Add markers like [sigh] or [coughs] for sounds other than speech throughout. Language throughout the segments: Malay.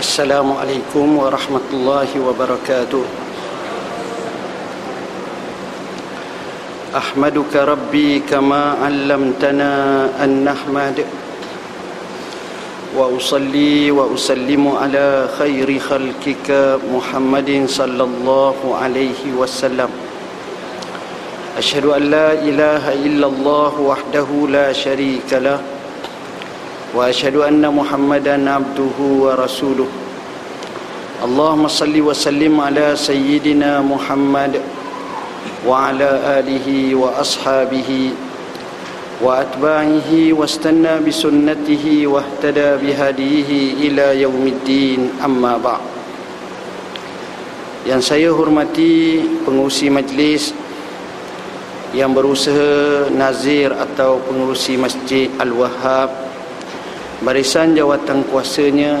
السلام عليكم ورحمة الله وبركاته أحمدك ربي كما علمتنا أن نحمد وأصلي وأسلم على خير خلقك محمد صلى الله عليه وسلم أشهد أن لا إله إلا الله وحده لا شريك له واشهد ان محمدا عبده ورسوله اللهم صل وسلم على سيدنا محمد وعلى اله واصحابه واتباعه واستنى بسنته واهتدى بهديه الى يوم الدين اما بعد yang saya hormati pengurusi majlis yang berusaha nazir atau pengurusi masjid Al-Wahhab barisan jawatan kuasanya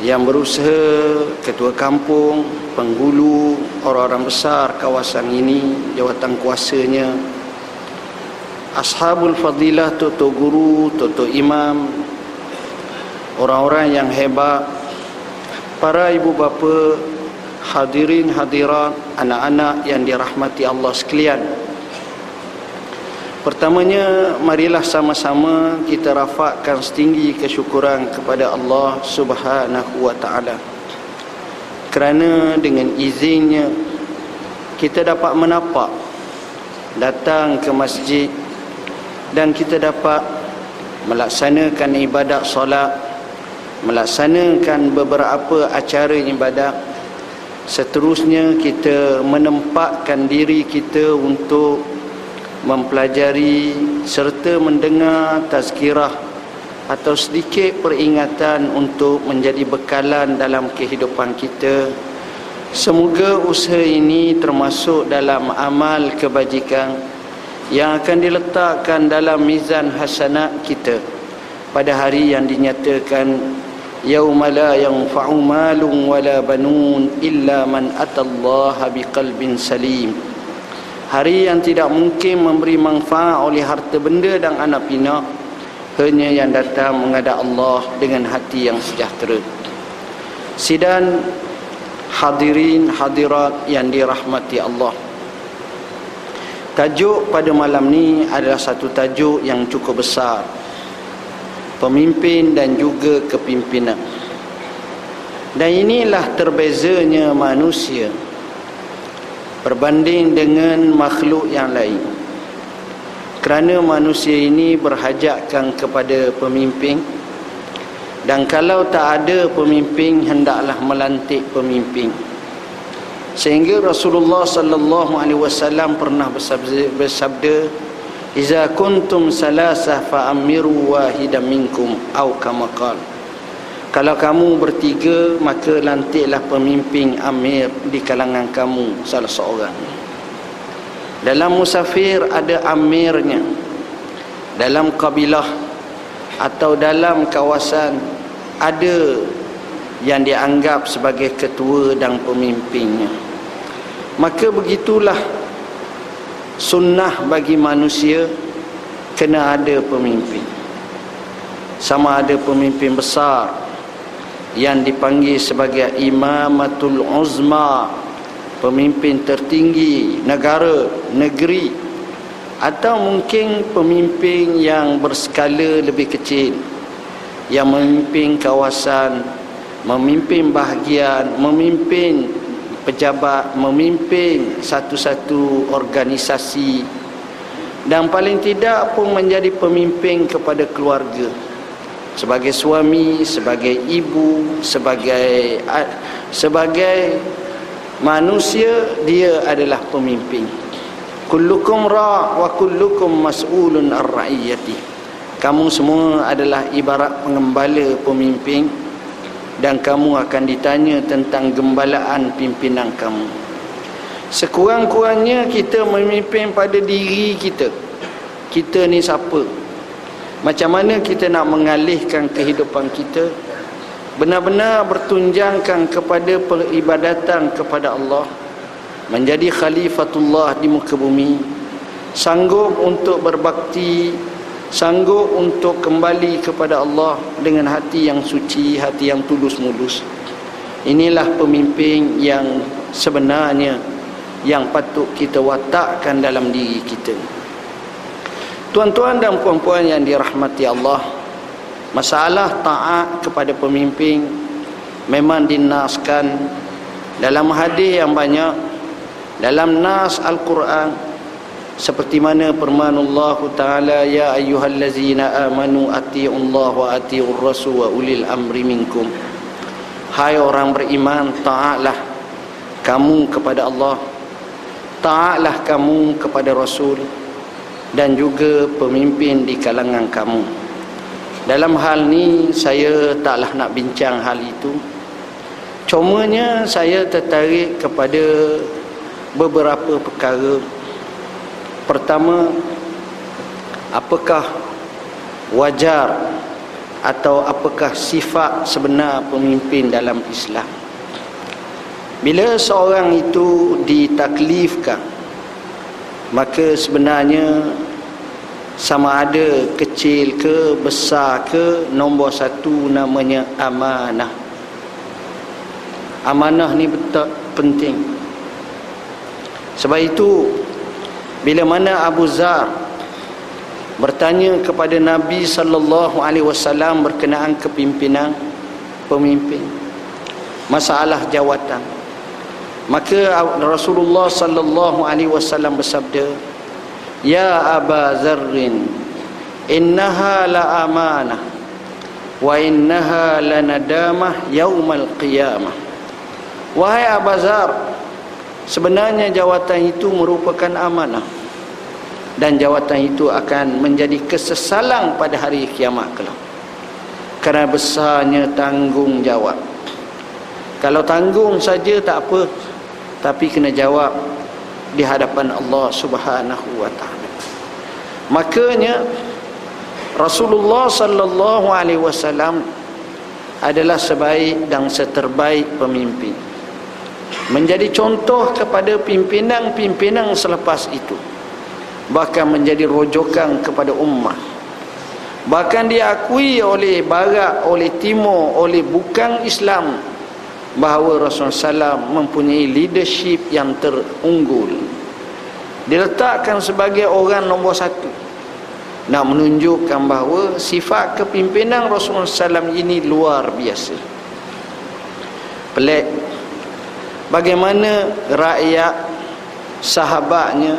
yang berusaha ketua kampung, penghulu, orang-orang besar kawasan ini, jawatan kuasanya, ashabul fadilah, toto guru, toto imam, orang-orang yang hebat, para ibu bapa, hadirin hadirat, anak-anak yang dirahmati Allah sekalian. Pertamanya marilah sama-sama kita rafakkan setinggi kesyukuran kepada Allah Subhanahu wa taala. Kerana dengan izinnya kita dapat menapak datang ke masjid dan kita dapat melaksanakan ibadat solat, melaksanakan beberapa acara ibadat. Seterusnya kita menempatkan diri kita untuk mempelajari serta mendengar tazkirah atau sedikit peringatan untuk menjadi bekalan dalam kehidupan kita. Semoga usaha ini termasuk dalam amal kebajikan yang akan diletakkan dalam mizan hasanat kita pada hari yang dinyatakan yauma la yanfa'u malun wala banun illa man atallaha biqalbin salim hari yang tidak mungkin memberi manfaat oleh harta benda dan anak pinak hanya yang datang menghadap Allah dengan hati yang sejahtera. Sidan hadirin hadirat yang dirahmati Allah. Tajuk pada malam ni adalah satu tajuk yang cukup besar. Pemimpin dan juga kepimpinan. Dan inilah terbezanya manusia berbanding dengan makhluk yang lain. Kerana manusia ini berhajatkan kepada pemimpin dan kalau tak ada pemimpin hendaklah melantik pemimpin. Sehingga Rasulullah sallallahu alaihi wasallam pernah bersabda, Iza kuntum salasah fa amiru wahidan minkum au kama qala kalau kamu bertiga maka lantiklah pemimpin amir di kalangan kamu salah seorang. Dalam musafir ada amirnya. Dalam kabilah atau dalam kawasan ada yang dianggap sebagai ketua dan pemimpinnya. Maka begitulah sunnah bagi manusia kena ada pemimpin. Sama ada pemimpin besar yang dipanggil sebagai imamatul uzma pemimpin tertinggi negara negeri atau mungkin pemimpin yang berskala lebih kecil yang memimpin kawasan memimpin bahagian memimpin pejabat memimpin satu-satu organisasi dan paling tidak pun menjadi pemimpin kepada keluarga sebagai suami, sebagai ibu, sebagai sebagai manusia dia adalah pemimpin. Kullukum ra wa kullukum mas'ulun ar-ra'iyati. Kamu semua adalah ibarat pengembala pemimpin dan kamu akan ditanya tentang gembalaan pimpinan kamu. Sekurang-kurangnya kita memimpin pada diri kita. Kita ni siapa? Macam mana kita nak mengalihkan kehidupan kita Benar-benar bertunjangkan kepada peribadatan kepada Allah Menjadi khalifatullah di muka bumi Sanggup untuk berbakti sanggup untuk kembali kepada Allah dengan hati yang suci, hati yang tulus mulus. Inilah pemimpin yang sebenarnya yang patut kita watakkan dalam diri kita. Tuan-tuan dan puan-puan yang dirahmati Allah, masalah taat kepada pemimpin memang dinaskan dalam hadis yang banyak dalam nas Al-Quran seperti mana firman Allah Taala ya ayyuhallazina amanu atiiullah wa atiiur rasul wa ulil amri minkum. Hai orang beriman taatlah kamu kepada Allah. Taatlah kamu kepada rasul dan juga pemimpin di kalangan kamu. Dalam hal ni saya taklah nak bincang hal itu. Cumanya saya tertarik kepada beberapa perkara. Pertama Apakah Wajar Atau apakah sifat sebenar pemimpin dalam Islam? Bila seorang itu ditaklifkan Maka sebenarnya Sama ada kecil ke besar ke Nombor satu namanya amanah. Amanah ni betul penting. Sebab itu bila mana Abu Zar bertanya kepada Nabi sallallahu alaihi wasallam berkenaan kepimpinan pemimpin masalah jawatan maka Rasulullah sallallahu alaihi wasallam bersabda ya Aba Zarrin innaha la amanah wa innaha la nadamah yaumal qiyamah wahai Abu Zar Sebenarnya jawatan itu merupakan amanah dan jawatan itu akan menjadi kesesalan pada hari kiamat kelak. Kerana besarnya tanggungjawab. Kalau tanggung saja tak apa, tapi kena jawab di hadapan Allah Subhanahu wa taala. Makanya Rasulullah sallallahu alaihi wasallam adalah sebaik dan seterbaik pemimpin. Menjadi contoh kepada pimpinan-pimpinan selepas itu. Bahkan menjadi rojokan kepada ummah. Bahkan diakui oleh barat oleh timur oleh bukan Islam bahawa Rasulullah SAW mempunyai leadership yang terunggul. Diletakkan sebagai orang nombor satu. Nak menunjukkan bahawa sifat kepimpinan Rasulullah SAW ini luar biasa. Pelik. Bagaimana rakyat sahabatnya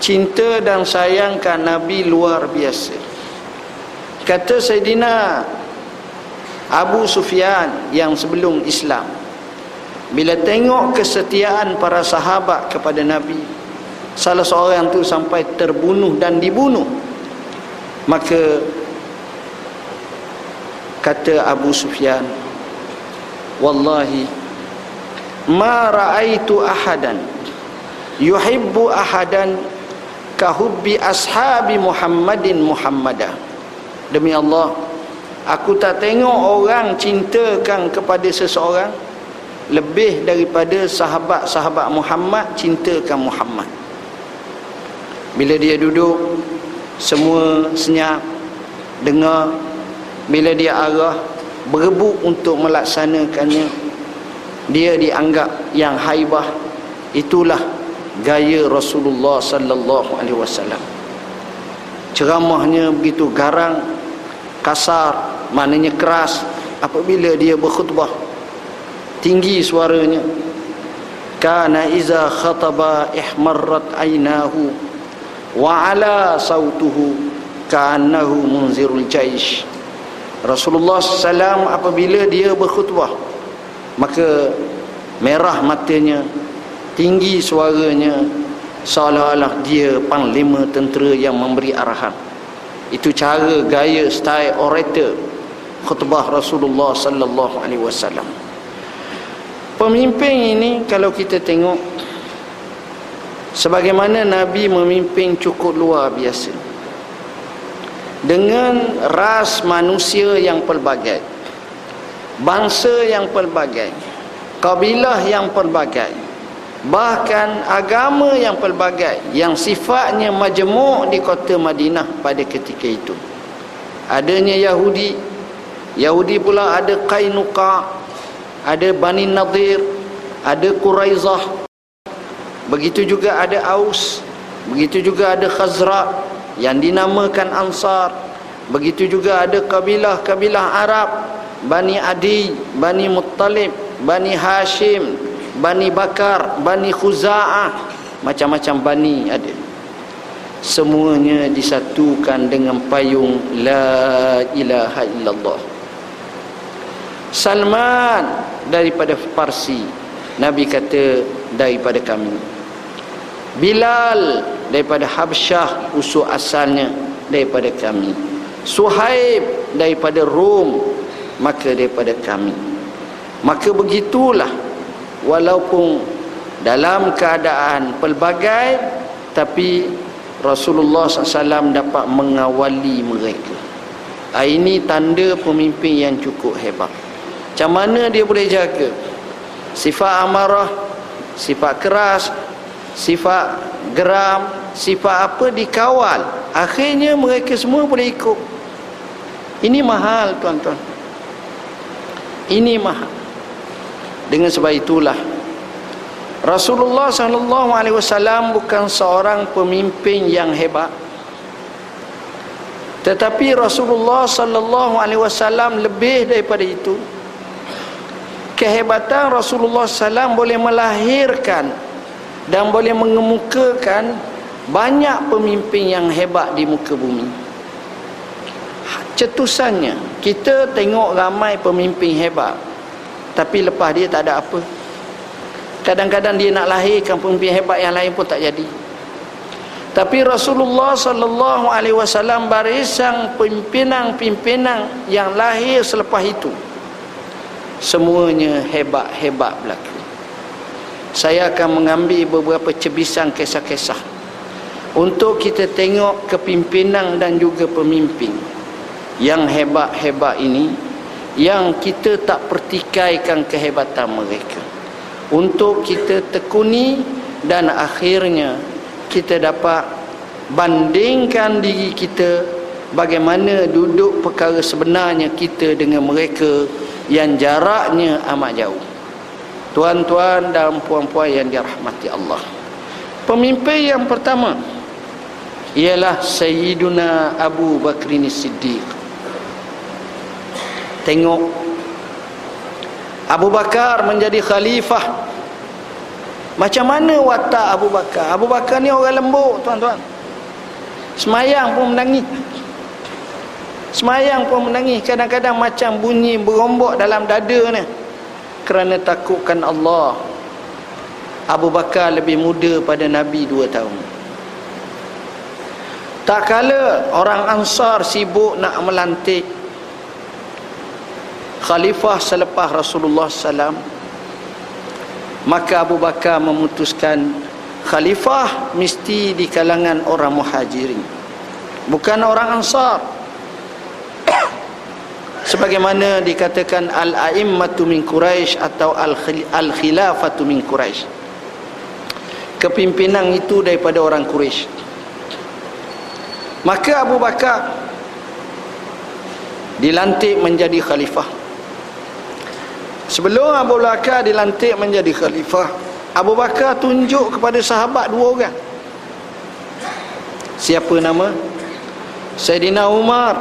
cinta dan sayangkan Nabi luar biasa. Kata Sayyidina Abu Sufyan yang sebelum Islam. Bila tengok kesetiaan para sahabat kepada Nabi salah seorang tu sampai terbunuh dan dibunuh. Maka kata Abu Sufyan wallahi ma ra'aitu ahadan yuhibbu ahadan kahubbi ashabi Muhammadin Muhammada demi Allah aku tak tengok orang cintakan kepada seseorang lebih daripada sahabat-sahabat Muhammad cintakan Muhammad. Bila dia duduk semua senyap dengar bila dia arah berebut untuk melaksanakannya dia dianggap yang haibah. Itulah gaya Rasulullah sallallahu alaihi wasallam. Ceramahnya begitu garang kasar maknanya keras. Apabila dia berkhutbah tinggi suaranya. Kana iza khataba ihmarrat aynahu wa ala sautuhu kanahu munzirul jaish. Rasulullah sallallahu apabila dia berkhutbah maka merah matanya tinggi suaranya seolah-olah dia panglima tentera yang memberi arahan itu cara gaya style orator khutbah Rasulullah sallallahu alaihi wasallam. Pemimpin ini kalau kita tengok sebagaimana nabi memimpin cukup luar biasa. Dengan ras manusia yang pelbagai bangsa yang pelbagai kabilah yang pelbagai bahkan agama yang pelbagai yang sifatnya majmuk di kota Madinah pada ketika itu. Adanya Yahudi Yahudi pula ada Qainuqa ada Bani Nadir ada Quraizah. Begitu juga ada Aus begitu juga ada Khazra yang dinamakan Ansar. Begitu juga ada kabilah-kabilah Arab Bani Adi Bani Muttalib Bani Hashim Bani Bakar, Bani Khuza'ah, macam-macam Bani ada. Semuanya disatukan dengan payung La ilaha illallah. Salman daripada Parsi, Nabi kata daripada kami. Bilal daripada Habsyah usul asalnya daripada kami. Suhaib daripada Rom maka daripada kami. Maka begitulah walaupun dalam keadaan pelbagai tapi Rasulullah SAW dapat mengawali mereka. Ah, ini tanda pemimpin yang cukup hebat. Macam mana dia boleh jaga? Sifat amarah sifat keras sifat geram sifat apa dikawal akhirnya mereka semua boleh ikut. Ini mahal tuan-tuan. Ini mahal dengan sebab itulah Rasulullah sallallahu alaihi wasallam bukan seorang pemimpin yang hebat. Tetapi Rasulullah sallallahu alaihi wasallam lebih daripada itu. Kehebatan Rasulullah sallam boleh melahirkan dan boleh mengemukakan banyak pemimpin yang hebat di muka bumi. Cetusannya, kita tengok ramai pemimpin hebat tapi lepas dia tak ada apa. Kadang-kadang dia nak lahirkan pemimpin hebat yang lain pun tak jadi. Tapi Rasulullah sallallahu alaihi wasallam barisan pimpinan-pimpinan yang lahir selepas itu. Semuanya hebat-hebat berlaku. Saya akan mengambil beberapa cebisan kisah-kisah untuk kita tengok kepimpinan dan juga pemimpin yang hebat-hebat ini yang kita tak pertikaikan kehebatan mereka. Untuk kita tekuni dan akhirnya kita dapat bandingkan diri kita bagaimana duduk perkara sebenarnya kita dengan mereka yang jaraknya amat jauh. Tuan-tuan dan puan-puan yang dirahmati Allah. Pemimpin yang pertama ialah Sayyiduna Abu Bakrin Siddiq tengok. Abu Bakar menjadi khalifah. Macam mana watak Abu Bakar? Abu Bakar ni orang lembut tuan-tuan. Semayang pun menangis. Semayang pun menangis. Kadang-kadang macam bunyi berombok dalam dada ni. Kerana takutkan Allah Abu Bakar lebih muda pada Nabi dua tahun. Tak kala orang Ansar sibuk nak melantik khalifah selepas Rasulullah SAW maka Abu Bakar memutuskan khalifah mesti di kalangan orang muhajirin bukan orang ansar. [coughs] Sebagaimana dikatakan al-a'immatu min Quraisy atau al-khilafatu min Quraisy kepimpinan itu daripada orang Quraisy maka Abu Bakar dilantik menjadi khalifah Sebelum Abu Bakar dilantik menjadi khalifah, Abu Bakar tunjuk kepada sahabat dua orang. Siapa nama? Sayyidina Umar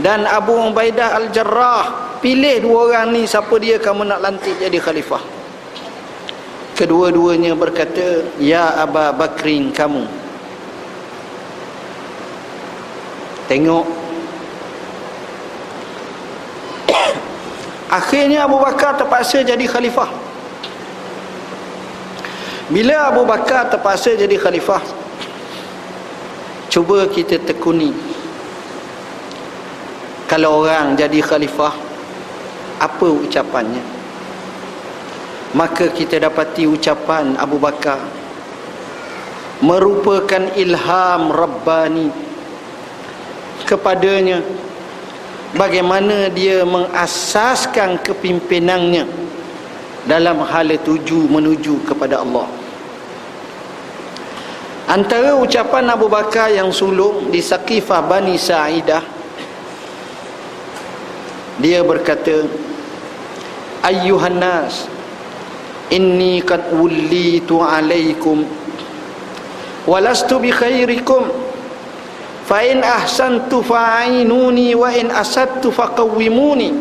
dan Abu Ubaidah Al-Jarrah. Pilih dua orang ni siapa dia kamu nak lantik jadi khalifah. Kedua-duanya berkata, "Ya Abu Bakrin kamu." Tengok Akhirnya Abu Bakar terpaksa jadi khalifah. Bila Abu Bakar terpaksa jadi khalifah, cuba kita tekuni. Kalau orang jadi khalifah, apa ucapannya? Maka kita dapati ucapan Abu Bakar merupakan ilham Rabbani kepadanya bagaimana dia mengasaskan kepimpinannya dalam hal tuju menuju kepada Allah. Antara ucapan Abu Bakar yang sulung di Saqifah Bani Sa'idah dia berkata ayyuhan nas inni qad wullitu alaikum walastu bi khairikum fa in ahsantu fa'inuni wa in asadtu faqawwimuni.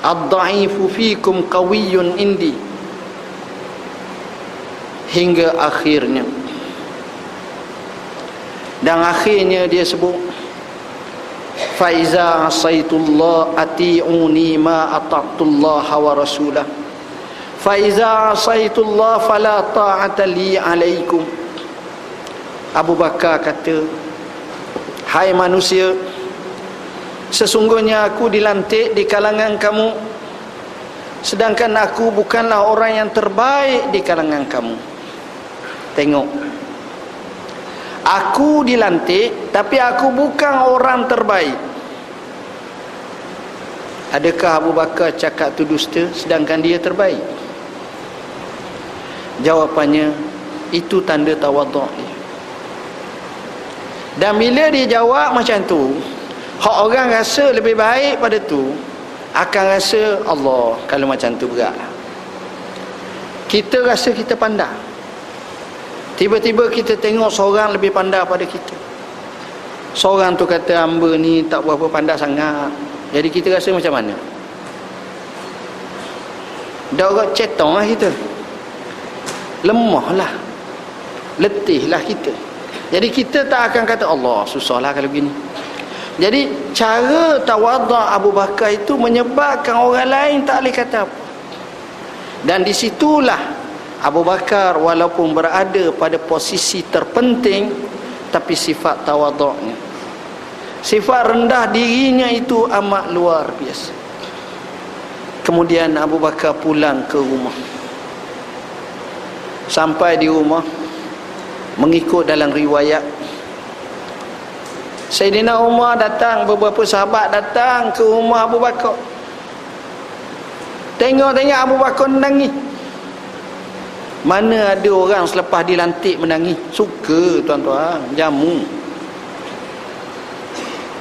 Ad-da'ifu fikum qawiyyun indi. Hingga akhirnya. Dan akhirnya dia sebut Faiza asaitullah ati'uni ma ata'tullah wa rasulah. Faiza asaitullah fala ta'ata li alaikum Abu Bakar kata Hai manusia Sesungguhnya aku dilantik di kalangan kamu Sedangkan aku bukanlah orang yang terbaik di kalangan kamu. Tengok Aku dilantik Tapi aku bukan orang terbaik. Adakah Abu Bakar cakap tu dusta Sedangkan dia terbaik? Jawapannya Itu tanda tawaduk dia Dan bila dia jawab macam tu Hak orang rasa lebih baik pada tu akan rasa Allah kalau macam tu berat. Kita rasa kita pandai. Tiba-tiba kita tengok seorang lebih pandai pada kita. Seorang tu kata hamba ni tak berapa pandai sangat. Jadi kita rasa macam mana? Dah orang cetong lah kita. Lemah lah. Letih lah kita. Jadi kita tak akan kata Allah susahlah kalau begini. Jadi cara tawaduk Abu Bakar itu menyebabkan orang lain tak boleh kata apa. Dan disitulah Abu Bakar walaupun berada pada posisi terpenting tapi sifat tawaduknya. Sifat rendah dirinya itu amat luar biasa. Kemudian Abu Bakar pulang ke rumah. Sampai di rumah mengikut dalam riwayat. Sayyidina Umar datang beberapa sahabat datang ke rumah Abu Bakar. Tengok-tengok Abu Bakar menangis. Mana ada orang selepas dilantik menangis? Suka tuan-tuan jamu.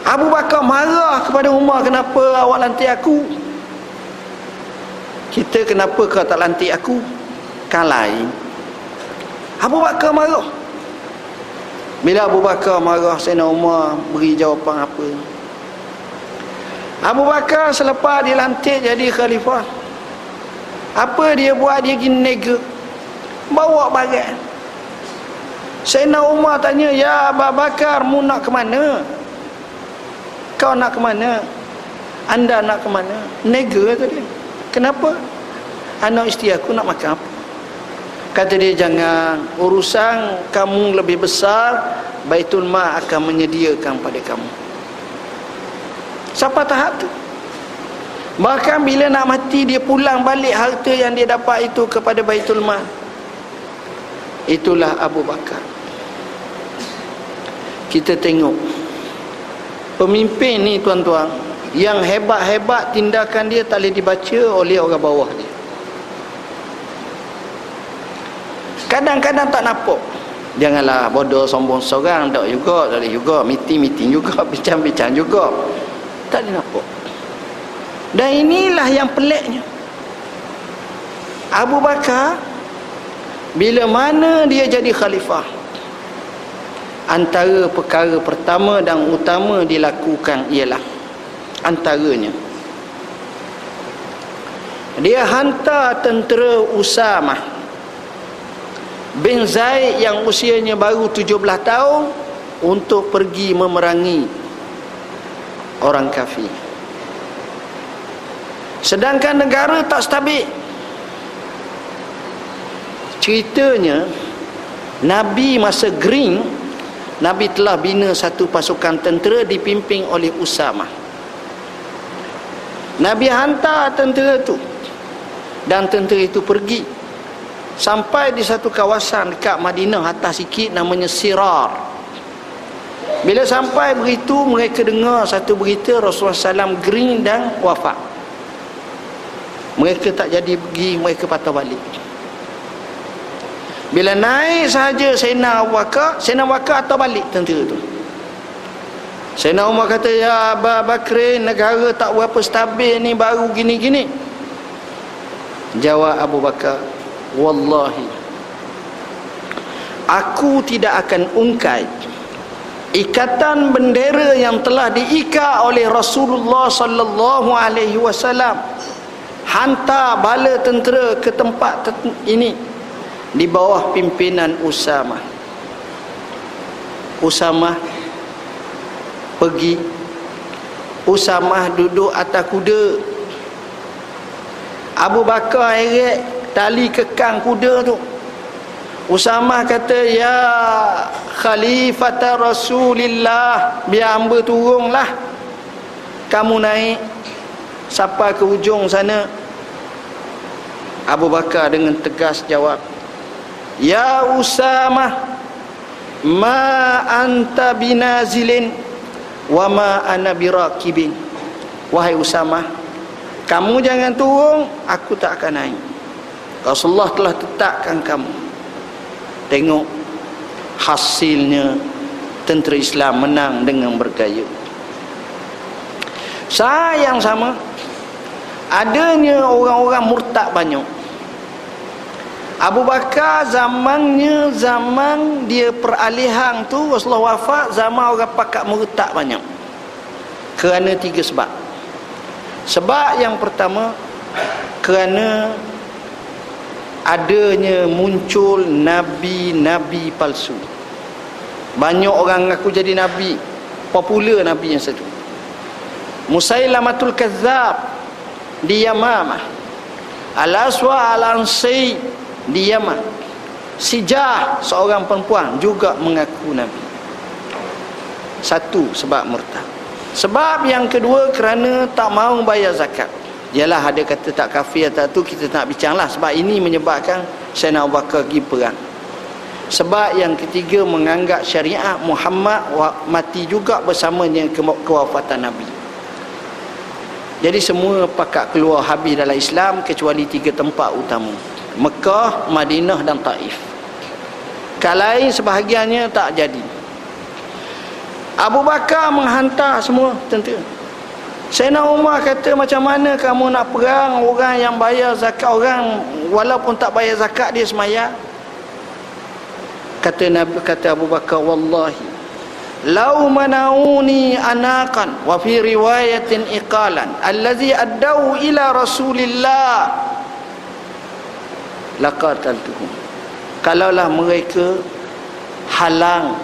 Abu Bakar marah kepada Umar kenapa awak lantik aku? Kita kenapa kau tak lantik aku? Lain. Abu Bakar marah bila Abu Bakar marah Sayyidina Umar beri jawapan apa? Abu Bakar selepas dilantik jadi khalifah apa dia buat? Dia pergi nega bawa bagai Sayyidina Umar tanya ya Abu Bakar mu nak ke mana? Kau nak ke mana? Anda nak ke mana? Nega tadi kenapa? Anak isteri aku nak makan apa kata dia jangan urusan kamu lebih besar Baitul Ma akan menyediakan pada kamu. Siapa tahap tu? Bahkan bila nak mati dia pulang balik harta yang dia dapat itu kepada Baitul Ma itulah Abu Bakar. Kita tengok. Pemimpin ni tuan-tuan yang hebat-hebat tindakan dia tak boleh dibaca oleh orang bawah dia kadang-kadang tak nampak. Janganlah bodoh sombong seorang tak juga tak juga. Meeting-meeting juga [laughs] bincang-bincang juga. Tak ada nampak. Dan inilah yang peliknya. Abu Bakar bila mana dia jadi khalifah antara perkara pertama dan utama dilakukan ialah antaranya dia hantar tentera Usamah bin Zaid yang usianya baru 17 tahun untuk pergi memerangi orang kafir. Sedangkan negara tak stabil. Ceritanya Nabi masa Green Nabi telah bina satu pasukan tentera dipimpin oleh Usama. Nabi hantar tentera itu dan tentera itu pergi sampai di satu kawasan dekat Madinah atas sikit namanya Sirar. Bila sampai begitu mereka dengar satu berita Rasulullah SAW green dan wafat. Mereka tak jadi pergi mereka patah balik. Bila naik sahaja Bakar Sayyidina Abu Bakar atau balik tentera tu. Sayyidina Umar kata Ya Abu Bakrin negara tak berapa stabil ni baru gini-gini. Jawab Abu Bakar Wallahi. Aku tidak akan ungkai Ikatan bendera yang telah diikat oleh Rasulullah sallallahu alaihi wasallam. Hantar bala tentera ke tempat ini di bawah pimpinan Usama. Usama pergi. Usama duduk atas kuda. Abu Bakar eret tali kekang kuda tu. Usama kata ya khalifata Rasulillah biar hamba turunlah. Kamu naik sampai ke ujung sana. Abu Bakar dengan tegas jawab Ya Usama Ma anta binazilin Wa ma ana birakibin. Wahai Usama Kamu jangan turun Aku tak akan naik Rasulullah telah tetapkan kamu. Tengok Hasilnya Tentera Islam menang dengan bergaya. Sayang sama Adanya orang-orang murtad banyak. Abu Bakar zamannya zaman dia peralihan tu Rasulullah wafat zaman orang pakat meretak banyak. Kerana tiga sebab. Sebab yang pertama kerana adanya muncul nabi-nabi palsu. Banyak orang ngaku jadi nabi popular nabi yang satu. Musailamatul Kazzab di Yamamah Al-Aswa Al-Ansai di Yaman Sijah seorang perempuan juga mengaku Nabi. Satu sebab murtad. Sebab yang kedua kerana tak mau bayar zakat ialah ada kata tak kafir atau tu kita tak bincang lah sebab ini menyebabkan saya nak bakal pergi perang sebab yang ketiga menganggap syariat Muhammad mati juga bersama dengan kewafatan Nabi jadi semua pakat keluar habis dalam Islam kecuali tiga tempat utama Mekah, Madinah dan Taif. Kalai sebahagiannya tak jadi. Abu Bakar menghantar semua tentera. Sayyidina Umar kata macam mana kamu nak perang orang yang bayar zakat orang walaupun tak bayar zakat dia semaya. Kata Nabi kata Abu Bakar wallahi lau manauni anakan wa fi riwayatin iqalan allazi addau ila rasulillah laqataltuhum kalaulah mereka halang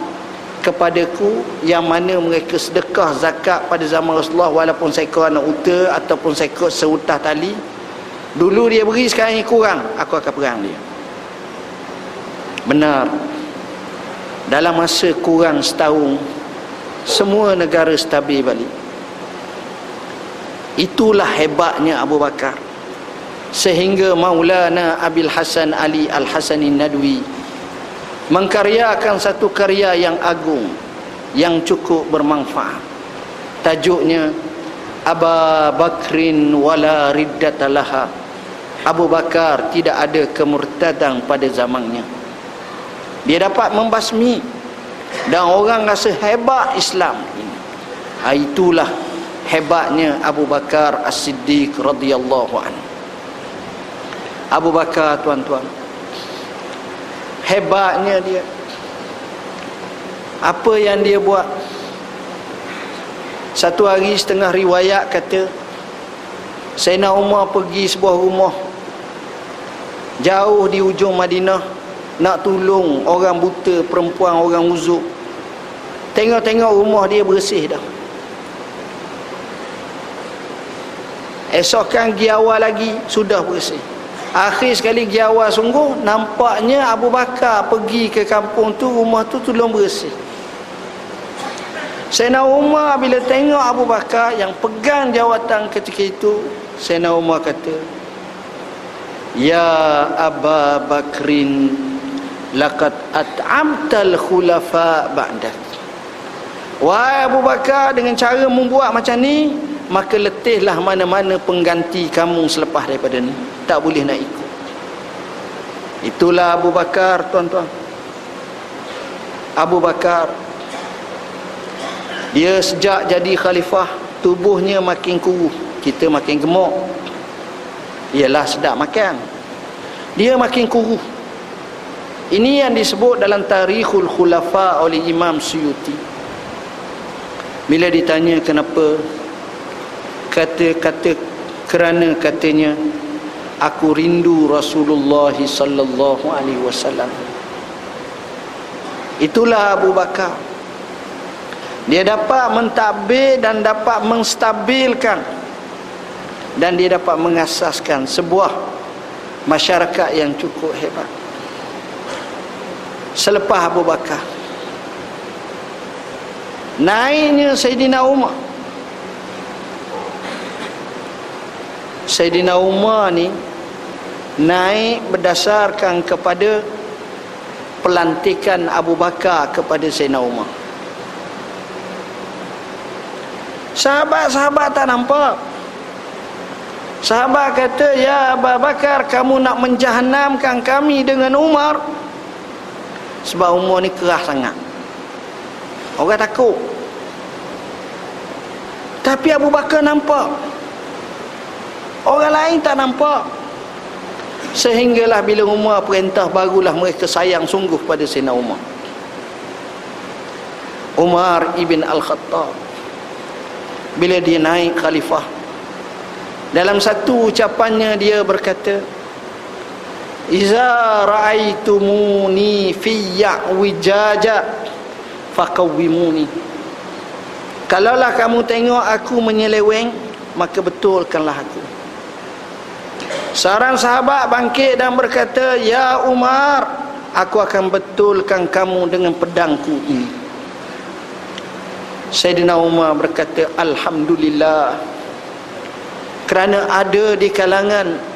kepadaku yang mana mereka sedekah zakat pada zaman Rasulullah walaupun seekor anak unta ataupun seekor seutah tali. Dulu dia beri sekarang ini kurang. Aku akan perang dia. Benar. Dalam masa kurang setahun semua negara stabil balik. Itulah hebatnya Abu Bakar. Sehingga Maulana Abil Hasan Ali Al-Hasani Nadwi mengkaryakan satu karya yang agung yang cukup bermanfaat. Tajuknya Aba Bakrin wala riddatalaha Abu Bakar tidak ada kemurtadan pada zamannya. Dia dapat membasmi dan orang rasa hebat Islam ini. Ha, itulah hebatnya Abu Bakar As-Siddiq radhiyallahu anhu. Abu Bakar tuan-tuan hebatnya dia. Apa yang dia buat? Satu hari setengah riwayat kata Sayyidina Umar pergi sebuah rumah. Jauh di ujung Madinah nak tolong orang buta perempuan orang uzuk tengok-tengok rumah dia bersih dah. Esokan pergi awal lagi sudah bersih Akhir sekali pergi awal sungguh Nampaknya Abu Bakar pergi ke kampung tu Rumah tu tolong bersih. Sayyidina Umar bila tengok Abu Bakar Yang pegang jawatan ketika itu Sayyidina Umar kata Ya Aba Bakrin Laqad at'amtal khulafa ba'dak. Wahai Abu Bakar dengan cara membuat macam ni maka letihlah mana-mana pengganti kamu selepas daripada ni tak boleh nak ikut. Itulah Abu Bakar tuan-tuan. Abu Bakar dia sejak jadi khalifah tubuhnya makin kuruh kita makin gemuk. Ialah sedap makan. Dia makin kuruh ini yang disebut dalam tarikhul khulafa oleh Imam Suyuti. Bila ditanya kenapa kata-kata kerana katanya aku rindu Rasulullah sallallahu alaihi wasallam. Itulah Abu Bakar. Dia dapat mentadbir dan dapat menstabilkan. Dan dia dapat mengasaskan sebuah masyarakat yang cukup hebat. Selepas Abu Bakar. Naiknya Sayyidina Umar Sayyidina Umar ni naik berdasarkan kepada pelantikan Abu Bakar kepada Sayyidina Umar. Sahabat-sahabat tak nampak. Sahabat kata ya Abu Bakar kamu nak menjahanamkan kami dengan Umar? Sebab Umar ni kerah sangat. Orang takut. Tapi Abu Bakar nampak Orang lain tak nampak. Sehinggalah bila Umar perintah barulah mereka sayang sungguh pada Sina Umar. Umar ibn Al-Khattab. Bila dia naik khalifah. Dalam satu ucapannya dia berkata. Iza ra'aitumuni fiyya wijaja faqawwimuni. Kalaulah kamu tengok aku menyeleweng, maka betulkanlah aku. Seorang sahabat bangkit dan berkata, Ya Umar, aku akan betulkan kamu dengan pedangku ini. Sayyidina Umar berkata, Alhamdulillah. Kerana ada di kalangan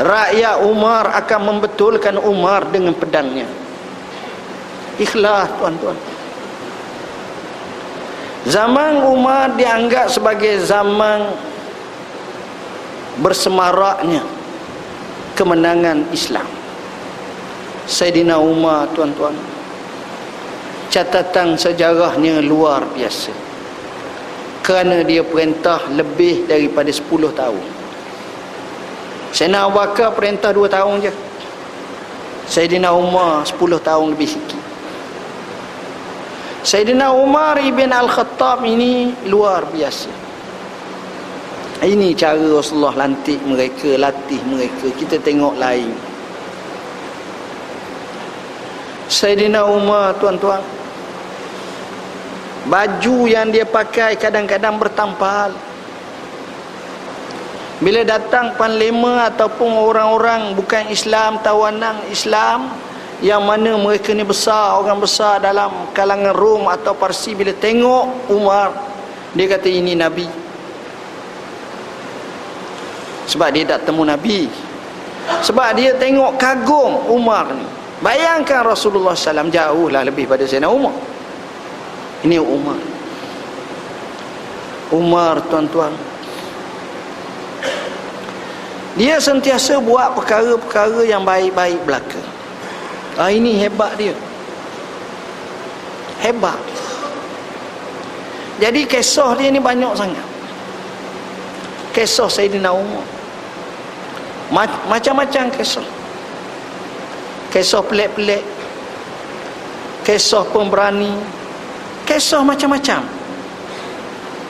rakyat Umar akan membetulkan Umar dengan pedangnya. Ikhlas tuan-tuan. Zaman Umar dianggap sebagai zaman bersemaraknya kemenangan Islam. Sayyidina Umar tuan-tuan catatan sejarahnya luar biasa. Kerana dia perintah lebih daripada 10 tahun. Sayyidina Abu Bakar perintah 2 tahun je. Sayyidina Umar 10 tahun lebih sikit. Sayyidina Umar ibn Al-Khattab ini luar biasa ini cara Rasulullah lantik mereka, latih mereka. Kita tengok lain. Sayyidina Umar, tuan-tuan. Baju yang dia pakai kadang-kadang bertampal. Bila datang panlima ataupun orang-orang bukan Islam, tawanan Islam, yang mana mereka ni besar, orang besar dalam kalangan Rom atau Parsi, bila tengok Umar, dia kata ini Nabi sebab dia tak temu Nabi. Sebab dia tengok kagum Umar ni. Bayangkan Rasulullah SAW jauh lah lebih pada Sayyidina Umar. Ini Umar. Umar tuan-tuan. Dia sentiasa buat perkara-perkara yang baik-baik belaka. Ah, ini hebat dia. Hebat. Jadi kisah dia ni banyak sangat. Kisah Sayyidina Umar macam-macam kisah. Kisah pelik-pelik. Kisah pemberani. Kisah macam-macam.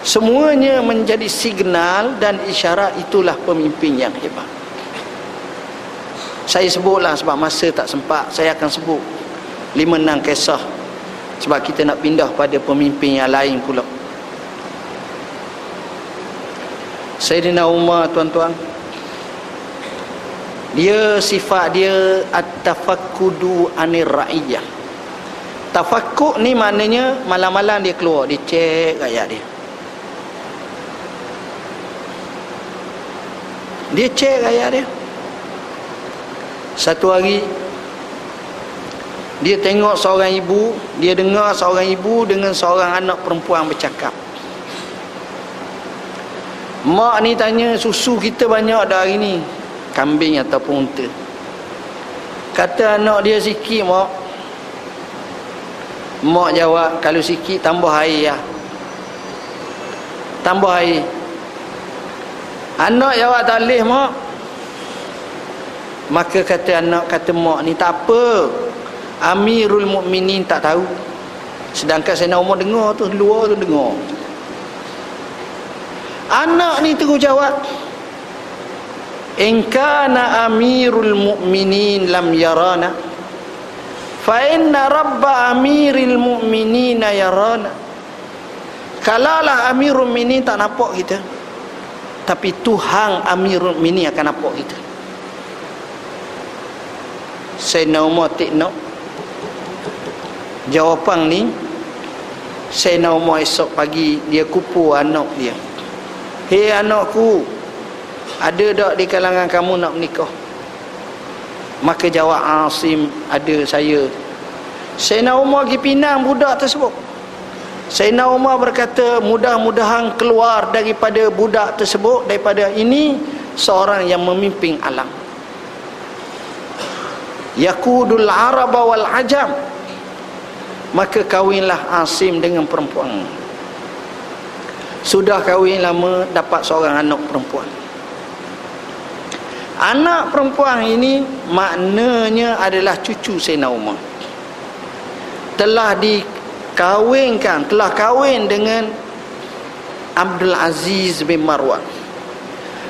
Semuanya menjadi signal dan isyarat itulah pemimpin yang hebat. Saya sebutlah sebab masa tak sempat saya akan sebut lima enam kisah sebab kita nak pindah pada pemimpin yang lain pula. Sayyidina Umar tuan-tuan dia sifat dia at-tafakkudu anir ra'iyah. Tafakkuk ni maknanya malam-malam dia keluar dia cek rakyat dia. Dia cek rakyat dia. Satu hari dia tengok seorang ibu dia dengar seorang ibu dengan seorang anak perempuan bercakap. Mak ni tanya susu kita banyak dah hari ni kambing ataupun unta. Kata anak dia sikit mak. Mak jawab kalau sikit tambah air lah. Tambah air. Anak jawab tak boleh mak. Maka kata anak kata mak ni tak apa. Amirul Mukminin tak tahu. Sedangkan saya nak umur dengar tu luar tu dengar. Anak ni terus jawab in kana amirul mu'minin lam yarana fa inna rabba amiril mu'minina yarana. Kalalah amirul mu'minin tak nampak kita tapi Tuhan amirul mu'minin akan nampak kita. Sayyidina Umar Tikno jawapan ni Sayyidina Umar esok pagi dia kupu anak dia. Hei anakku Ada tak di kalangan kamu nak menikah? Maka jawab Asim Ada saya. Sayyidina Umar pergi pinang budak tersebut. Sayyidina Umar berkata Mudah-mudahan keluar daripada budak tersebut Daripada ini Seorang yang memimpin alam. Yakudul Araba wal Ajam. Maka kawinlah Asim dengan perempuan. Sudah kahwin lama dapat seorang anak perempuan anak perempuan ini maknanya adalah cucu Sayyidina Umar. Telah dikahwinkan telah kahwin dengan Abdul Aziz bin Marwan.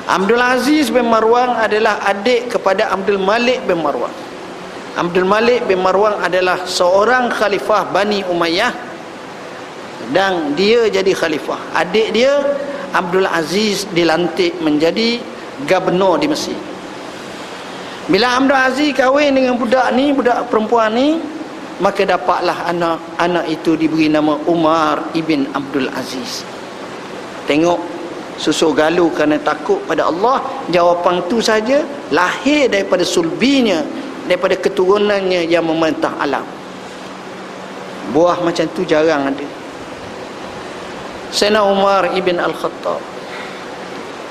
Abdul Aziz bin Marwan adalah adik kepada Abdul Malik bin Marwan. Abdul Malik bin Marwan adalah seorang khalifah Bani Umayyah dan dia jadi khalifah. Adik dia Abdul Aziz dilantik menjadi gubernur di Mesir bila Abdul Aziz kahwin dengan budak ni budak perempuan ni maka dapatlah anak anak itu diberi nama Umar ibn Abdul Aziz. Tengok susu galu kerana takut pada Allah. Jawapan tu saja lahir daripada sulbinya daripada keturunannya yang memerintah alam. Buah macam tu jarang ada. Sayyidina Umar ibn Al-Khattab.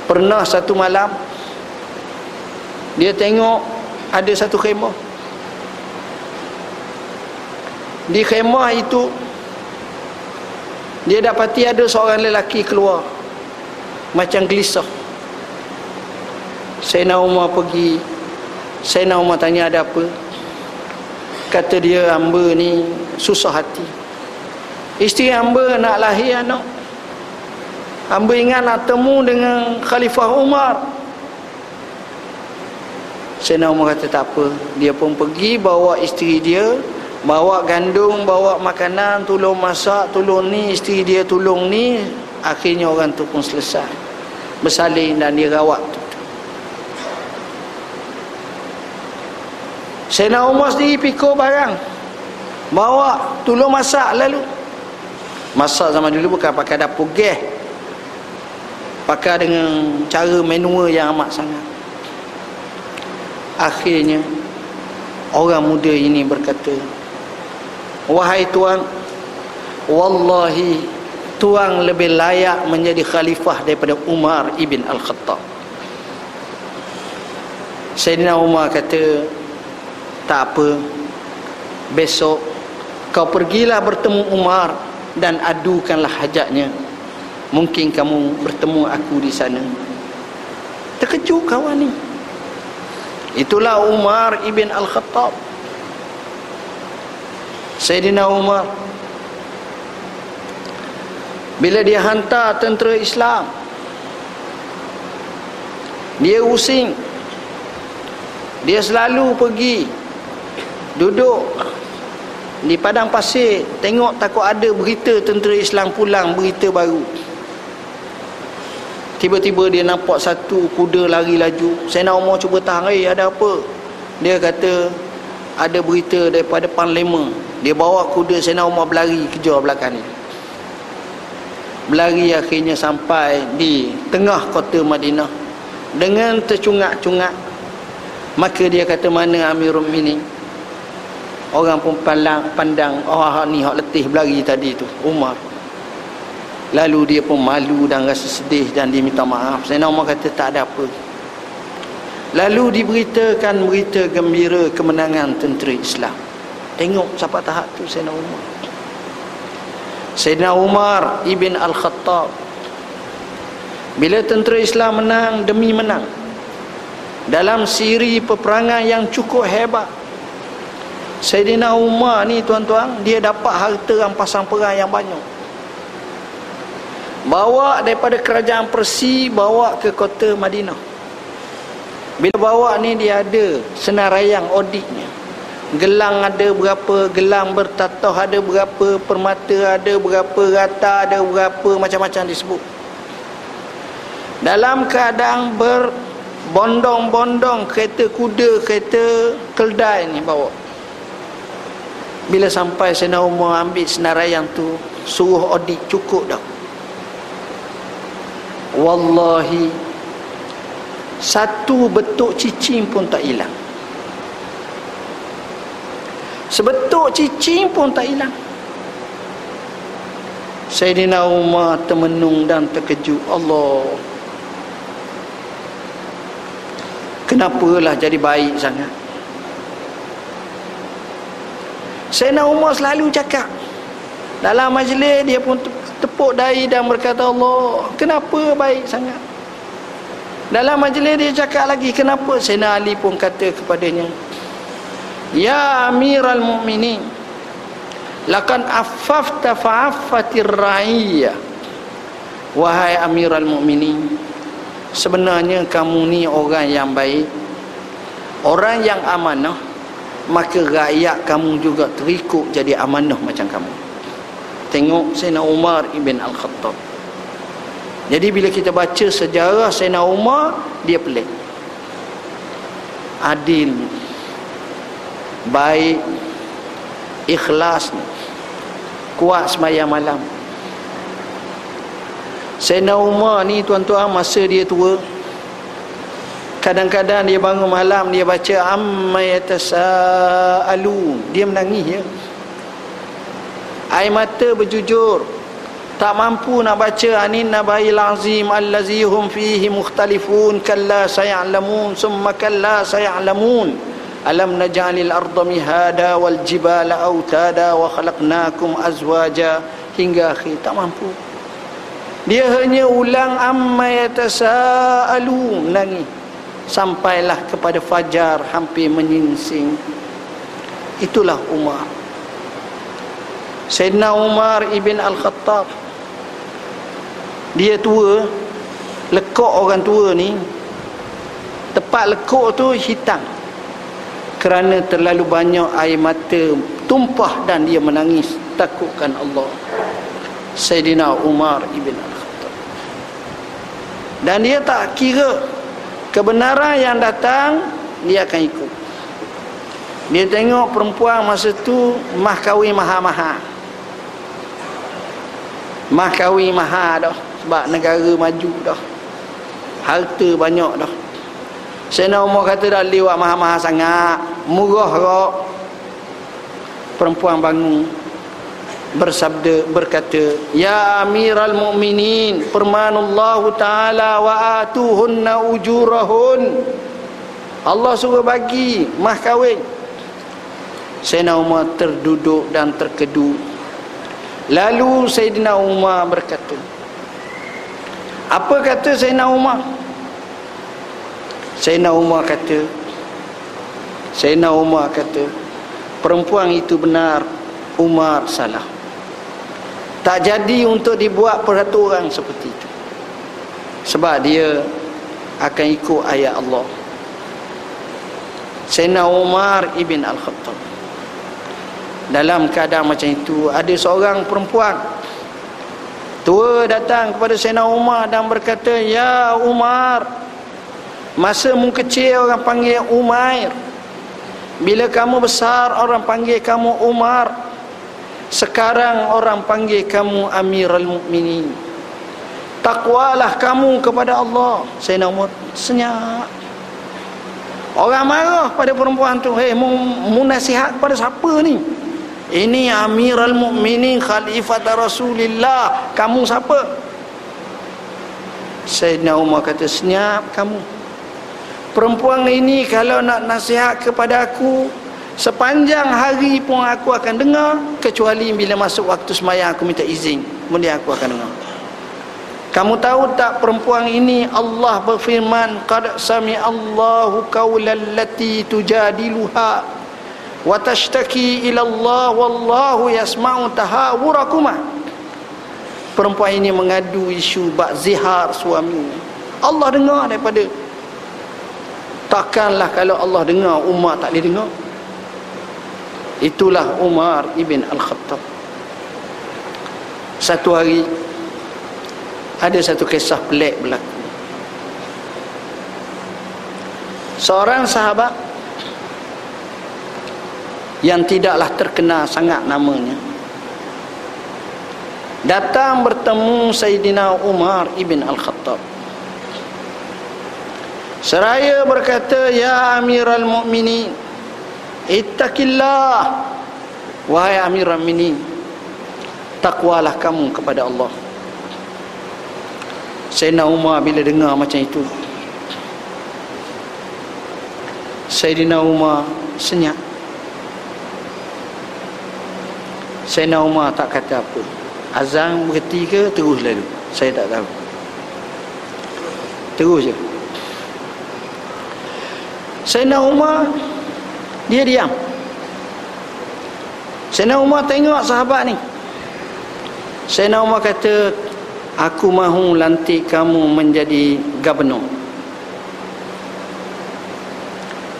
Pernah satu malam dia tengok ada satu khemah. Di khemah itu dia dapati ada seorang lelaki keluar. Macam gelisah. Sayyidina Umar pergi. Sayyidina Umar tanya ada apa? Kata dia hamba ni susah hati. Isteri hamba nak lahir anak. Hamba ingat nak temu dengan Khalifah Umar Sayyidina Umar kata tak apa. Dia pun pergi bawa isteri dia Bawa gandum, bawa makanan Tolong masak, tolong ni Isteri dia tolong ni. Akhirnya orang tu pun selesai. Bersalin dan dia rawat tu. Sayyidina Umar sendiri pikul barang. Bawa, tolong masak lalu. Masak zaman dulu bukan pakai dapur gas. Pakai dengan cara manual yang amat sangat akhirnya orang muda ini berkata wahai tuan wallahi tuan lebih layak menjadi khalifah daripada Umar ibn Al-Khattab. Sayyidina Umar kata tak apa besok kau pergilah bertemu Umar dan adukanlah hajatnya mungkin kamu bertemu aku di sana. Terkejut kawan ni itulah Umar ibn Al-Khattab. Sayyidina Umar. Bila dia hantar tentera Islam dia using. Dia selalu pergi duduk di padang pasir tengok takut ada berita tentera Islam pulang berita baru Tiba-tiba dia nampak satu kuda lari laju. Nak Umar cuba tahan, "Eh, ada apa?" Dia kata, "Ada berita daripada panglima." Dia bawa kuda Sayyidina Umar berlari kejar belakang ni. Berlari akhirnya sampai di tengah kota Madinah dengan tercungak-cungak. Maka dia kata, "Mana Amirul Mukminin?" Orang pun pandang, pandang oh ni hak letih berlari tadi tu Umar lalu dia pun malu dan rasa sedih dan dia minta maaf. Sayyidina Umar kata tak ada apa. Lalu diberitakan berita gembira kemenangan tentera Islam. Tengok siapa tahap tu Sayyidina Umar. Sayyidina Umar ibn Al-Khattab bila tentera Islam menang demi menang dalam siri peperangan yang cukup hebat Sayyidina Umar ni tuan-tuan dia dapat harta rampasan perang yang banyak bawa daripada kerajaan Persi bawa ke kota Madinah. Bila bawa ni dia ada senarayang auditnya gelang ada berapa gelang bertatah ada berapa permata ada berapa rata ada berapa macam-macam disebut. Dalam keadaan berbondong-bondong kereta kuda kereta keldai ni bawa. Bila sampai Sena Umar ambil senaraian tu suruh audit cukup dah wallahi satu betuk cicing pun tak hilang. Sebetuk cicing pun tak hilang. Sayyidina Umar termenung dan terkejut. Allah. Kenapalah jadi baik sangat? Sayyidina Umar selalu cakap. Dalam majlis dia pun tepuk dahi dan berkata Allah kenapa baik sangat? Dalam majlis dia cakap lagi kenapa Sayyidina Ali pun kata kepadanya Ya Amiral Mu'minin Lakan affafta fa'affatir ra'iyya Wahai Amiral Mu'minin. Sebenarnya kamu ni orang yang baik Orang yang amanah maka rakyat kamu juga terikut jadi amanah macam kamu tengok Sayyidina Umar ibn Al-Khattab. Jadi bila kita baca sejarah Sayyidina Umar dia pelik. Adil baik ikhlas kuat semayang malam. Sayyidina Umar ni tuan-tuan masa dia tua kadang-kadang dia bangun malam dia baca amma yatasaalu dia menangis ya air mata berjujur. Tak mampu nak baca anin nabail azim allazi hum fihi mukhtalifun kalla sayalamun summa kalla sayalamun. Alam naj'alil arda mihada wal jibala autada wa khalaqnakum azwaja. Hingga akhir tak mampu. Dia hanya ulang amma yatasaalu menangis sampailah kepada fajar hampir menyingsing. Itulah Umar Sayyidina Umar ibn Al-Khattab. Dia tua lekuk orang tua ni tepat lekuk tu hitam. Kerana terlalu banyak air mata tumpah dan dia menangis takutkan Allah. Sayyidina Umar ibn Al-Khattab. Dan dia tak kira kebenaran yang datang dia akan ikut. Dia tengok perempuan masa tu mah maha-maha mah kahwin maha dah sebab negara maju dah. Harta banyak dah. Sayyidina Umar kata dah lewat maha-maha sangat murah kok perempuan bangun bersabda berkata ya amiral mu'minin firmanullahu taala wa atuhunna ujurahun. Allah suruh bagi mah kahwin Sayyidina Umar terduduk dan terkedu lalu Sayyidina Umar berkata apa kata Sayyidina Umar? Sayyidina Umar kata Sayyidina Umar kata perempuan itu benar Umar salah. Tak jadi untuk dibuat peraturan seperti itu. Sebab dia akan ikut ayat Allah. Sayyidina Umar ibn Al-Khattab dalam keadaan macam itu ada seorang perempuan tua datang kepada Sayyidina Umar dan berkata Ya Umar masa mu kecil orang panggil Umair bila kamu besar orang panggil kamu Umar sekarang orang panggil kamu Amirul Mukminin. Takwalah kamu kepada Allah. Saya nak senyap. Orang marah pada perempuan tu. Hei, mu, mu nasihat kepada siapa ni? Ini Amirul Mukminin Khalifah Rasulullah. Kamu siapa? Sayyidina Umar kata senyap kamu. Perempuan ini kalau nak nasihat kepada aku sepanjang hari pun aku akan dengar kecuali bila masuk waktu semayang aku minta izin. Kemudian aku akan dengar. Kamu tahu tak perempuan ini? Allah berfirman qad sami Allahu qaulal lati tujadiluha wa tashtaki ila Allah wallahu yasma'u tahawurakuma perempuan ini mengadu isu bak zihar suami. Allah dengar daripada. Takkanlah kalau Allah dengar Umar tak boleh dengar. Itulah Umar ibn Al-Khattab. Satu hari ada satu kisah pelik berlaku. Seorang sahabat yang tidaklah terkenal sangat namanya. Datang bertemu Sayyidina Umar ibn Al-Khattab. Seraya berkata ya Amirul Mukminin ittaqillah. Wahai Amirul Mukminin takwalah kamu kepada Allah. Sayyidina Umar bila dengar macam itu Sayyidina Umar senyap Sayyidina Umar tak kata apa. Azan berhenti ke terus lalu. Saya tak tahu. Terus je. Sayyidina Umar Dia diam. Sayyidina Umar tengok sahabat ni. Sayyidina Umar kata Aku mahu lantik kamu menjadi gubernur.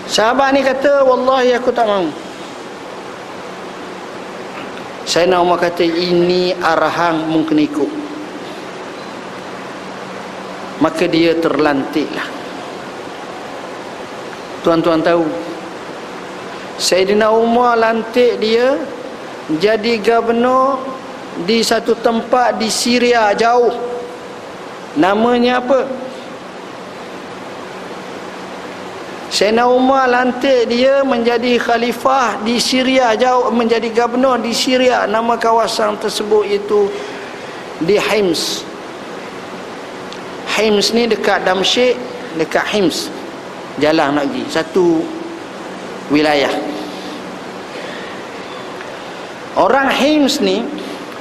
Sahabat ni kata Wallahi aku tak mahu Sayyidina Umar kata ini arahan mungkin ikut. Maka dia terlantiklah. Tuan-tuan tahu Sayyidina Umar lantik dia jadi gubernur di satu tempat di Syria jauh. Namanya apa Sayyidina Umar lantik dia menjadi khalifah di Syria jauh menjadi gubernur di Syria. Nama kawasan tersebut itu di Hims. Hims ni dekat Damsyik dekat Hims. Jalan nak pergi satu wilayah. Orang Hims ni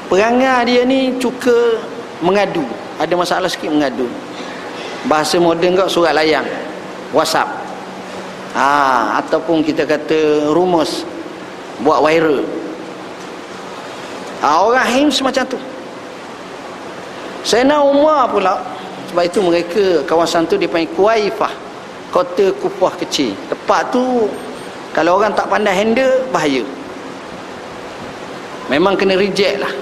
perangai dia ni cuka mengadu. Ada masalah sikit mengadu. Bahasa moden kau surat layang. Whatsapp ha, ataupun kita kata rumus buat viral. Ha, orang hims macam tu. Sayyidina Umar pula. Sebab itu mereka kawasan tu dipanggil Kuaifah kota Kufah kecil. Tempat tu kalau orang tak pandai handle bahaya. Memang kena reject lah.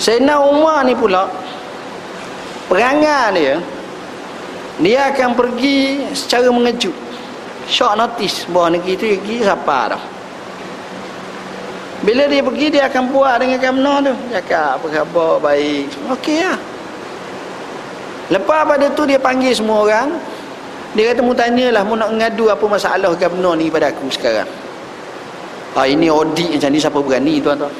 Sayyidina Umar ni pula perangai dia dia akan pergi secara mengejut. Short notice bawah negeri tu pergi siapa dah. Bila dia pergi dia akan buat dengan kamno tu. Cakap apa khabar? Baik. Okey lah. Lepas pada tu dia panggil semua orang. Dia kata mu tanyalah mu nak ngadu apa masalah kamno ni pada aku sekarang. Ha, ini audit macam ni siapa berani tuan-tuan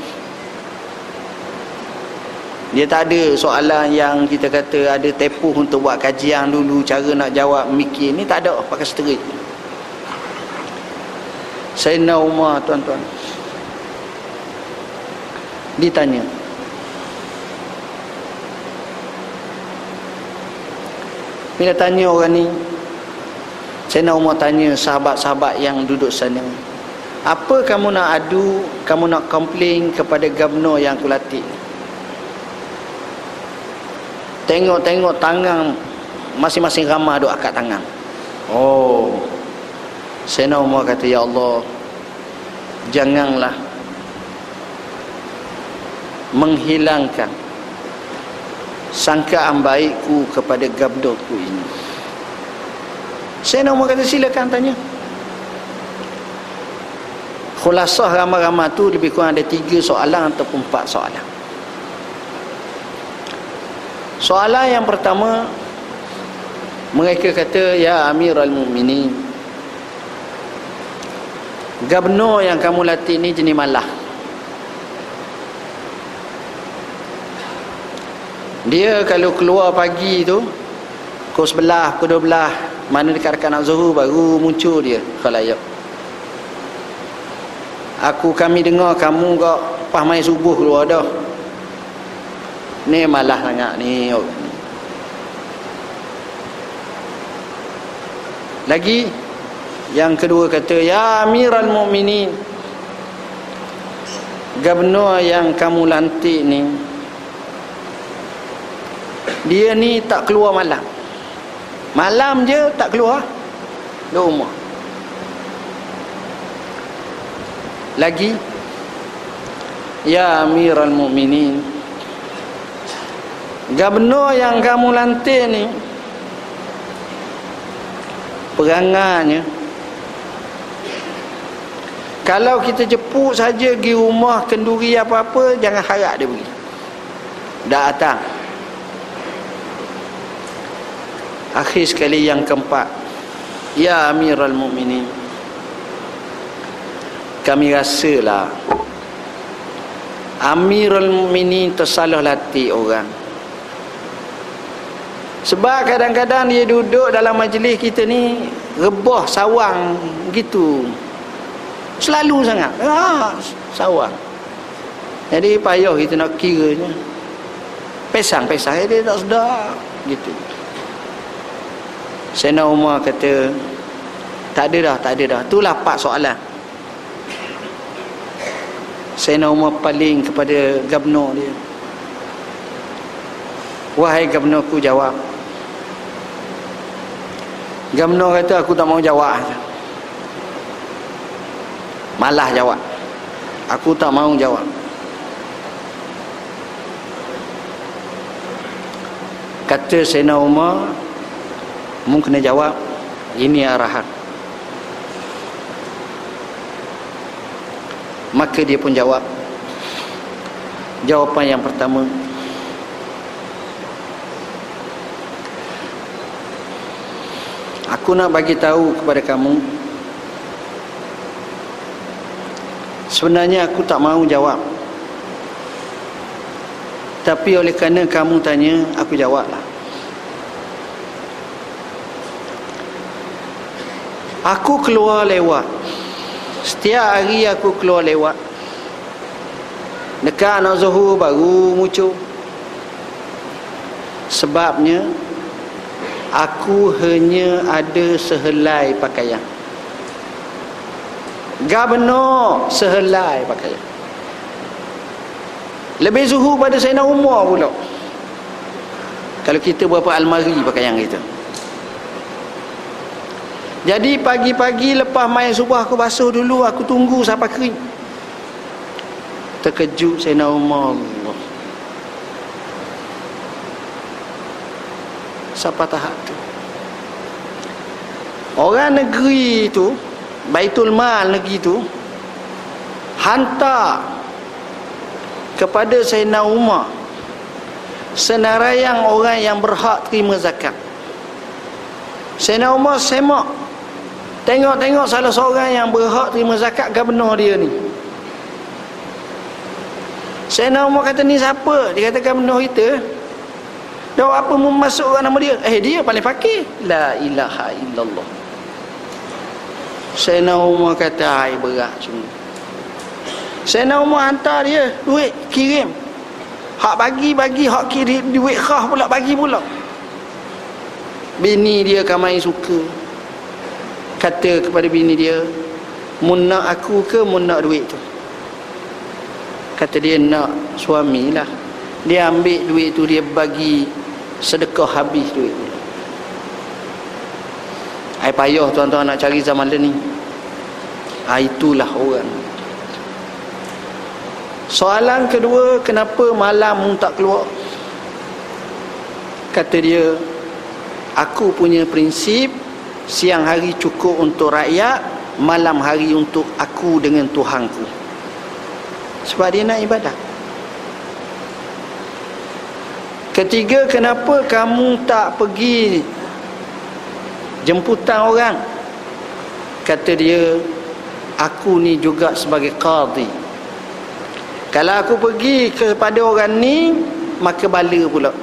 dia tak ada soalan yang kita kata ada tepuh untuk buat kajian dulu cara nak jawab mikir. Ni tak ada pakai straight. Sayyidina Umar tuan-tuan. Ditanya bila tanya orang ni? Sayyidina Umar tanya sahabat-sahabat yang duduk sana apa kamu nak adu kamu nak komplain kepada gubernur yang aku latih tengok-tengok tangan masing-masing ramah duk akad tangan. Oh. Sayyidina Umar kata ya Allah janganlah menghilangkan sangkaan baikku kepada gabdotku ini. Sayyidina Umar kata silakan tanya. Khulasah ramah-ramah tu lebih kurang ada tiga soalan ataupun empat soalan Soalan yang pertama mereka kata ya Amirul Mukminin Gabno yang kamu latih ni jenis malah. Dia kalau keluar pagi tu Pukul sebelah, pukul dua belah Mana dekat-dekat nak zuhur baru muncul dia Khalayak. Aku kami dengar kamu kok Pas main subuh keluar dah Ni malah sangat ni Lagi Yang kedua kata Ya amiral mu'minin Gabnur yang kamu lantik ni dia ni tak keluar malam. Malam je tak keluar. Di rumah lagi ya amiral mu'minin gubernur yang kamu lantik ni peranganya kalau kita jepuk saja pergi rumah kenduri apa-apa jangan harap dia pergi. Datang. Akhir sekali yang keempat. Ya Amirul Mukminin Kami rasalah Amirul Mukminin tersalah latih orang Sebab kadang-kadang dia duduk dalam majlis kita ni Rebah sawang gitu Selalu sangat ah, Sawang Jadi payah kita nak kiranya Pesang-pesang dia tak sedar Gitu Sayyidina Umar kata tak ada dah, tak ada dah. Itulah empat soalan. Sayyidina Umar paling kepada gubernur dia. Wahai gubernur aku jawab. Gubernur kata aku tak mau jawab. Malah jawab. Aku tak mau jawab. Kata Sayyidina Umar, Mu kena jawab Ini arahan Maka dia pun jawab Jawapan yang pertama Aku nak bagi tahu kepada kamu Sebenarnya aku tak mahu jawab. Tapi oleh kerana kamu tanya Aku jawablah. Aku keluar lewat. Setiap hari aku keluar lewat. Dekat anak zuhur baru muncul. Sebabnya Aku hanya ada sehelai pakaian. Gabno sehelai pakaian. Lebih zuhur pada Sayyidina Umar pula. Kalau kita berapa almari pakaian kita. Jadi pagi-pagi lepas main subuh aku basuh dulu Aku tunggu sampai kering. Terkejut saya nak umar Siapa tahap tu Orang negeri tu Baitul Mal negeri tu Hantar Kepada Sayyidina Umar Senarayang orang yang berhak terima zakat Sayyidina Umar semak Tengok-tengok salah seorang yang berhak terima zakat gubernur dia ni. Nak Umar kata ni siapa? Dia kata gubernur kita. Dah apa mau masuk nama dia? Eh dia paling fakir. La ilaha illallah. Nak Umar kata ai berat semua. Nak Umar hantar dia duit kirim. Hak bagi bagi hak kirim duit khah pula bagi pula. Bini dia kamai suka kata kepada bini dia mun nak aku ke mun nak duit tu kata dia nak suami lah dia ambil duit tu dia bagi sedekah habis duit tu ai payah tuan-tuan nak cari zaman ni. Ha, itulah orang. Soalan kedua kenapa malam tak keluar? Kata dia aku punya prinsip siang hari cukup untuk rakyat malam hari untuk aku dengan Tuhanku. Sebab dia nak ibadah ketiga kenapa kamu tak pergi jemputan orang? Kata dia aku ni juga sebagai qadi kalau aku pergi kepada orang ni maka bala pula.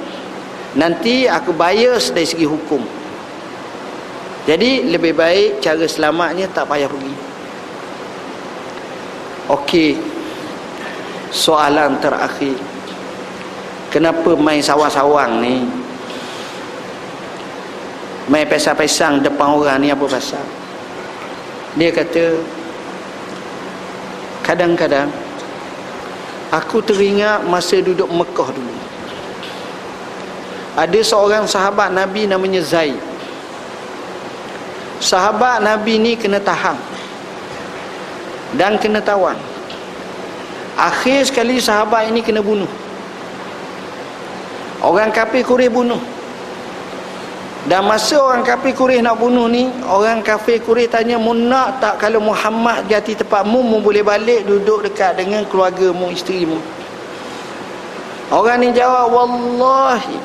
Nanti aku bias dari segi hukum. Jadi lebih baik cara selamatnya tak payah pergi. Okey. Soalan terakhir kenapa main sawang-sawang ni? Main pesang-pesang depan orang ni apa pasal? Dia kata kadang-kadang aku teringat masa duduk Mekah dulu. Ada seorang sahabat Nabi namanya Zaid. Sahabat Nabi ni kena tahan dan kena tawan. Akhir sekali sahabat ini kena bunuh orang kafir kurih bunuh dan masa orang kafir Quraisy nak bunuh ni, orang kafir Quraisy tanya, "Mu nak tak kalau Muhammad jati tempatmu, mu boleh balik duduk dekat dengan keluarga mu, isteri mu?" Orang ni jawab, "Wallahi,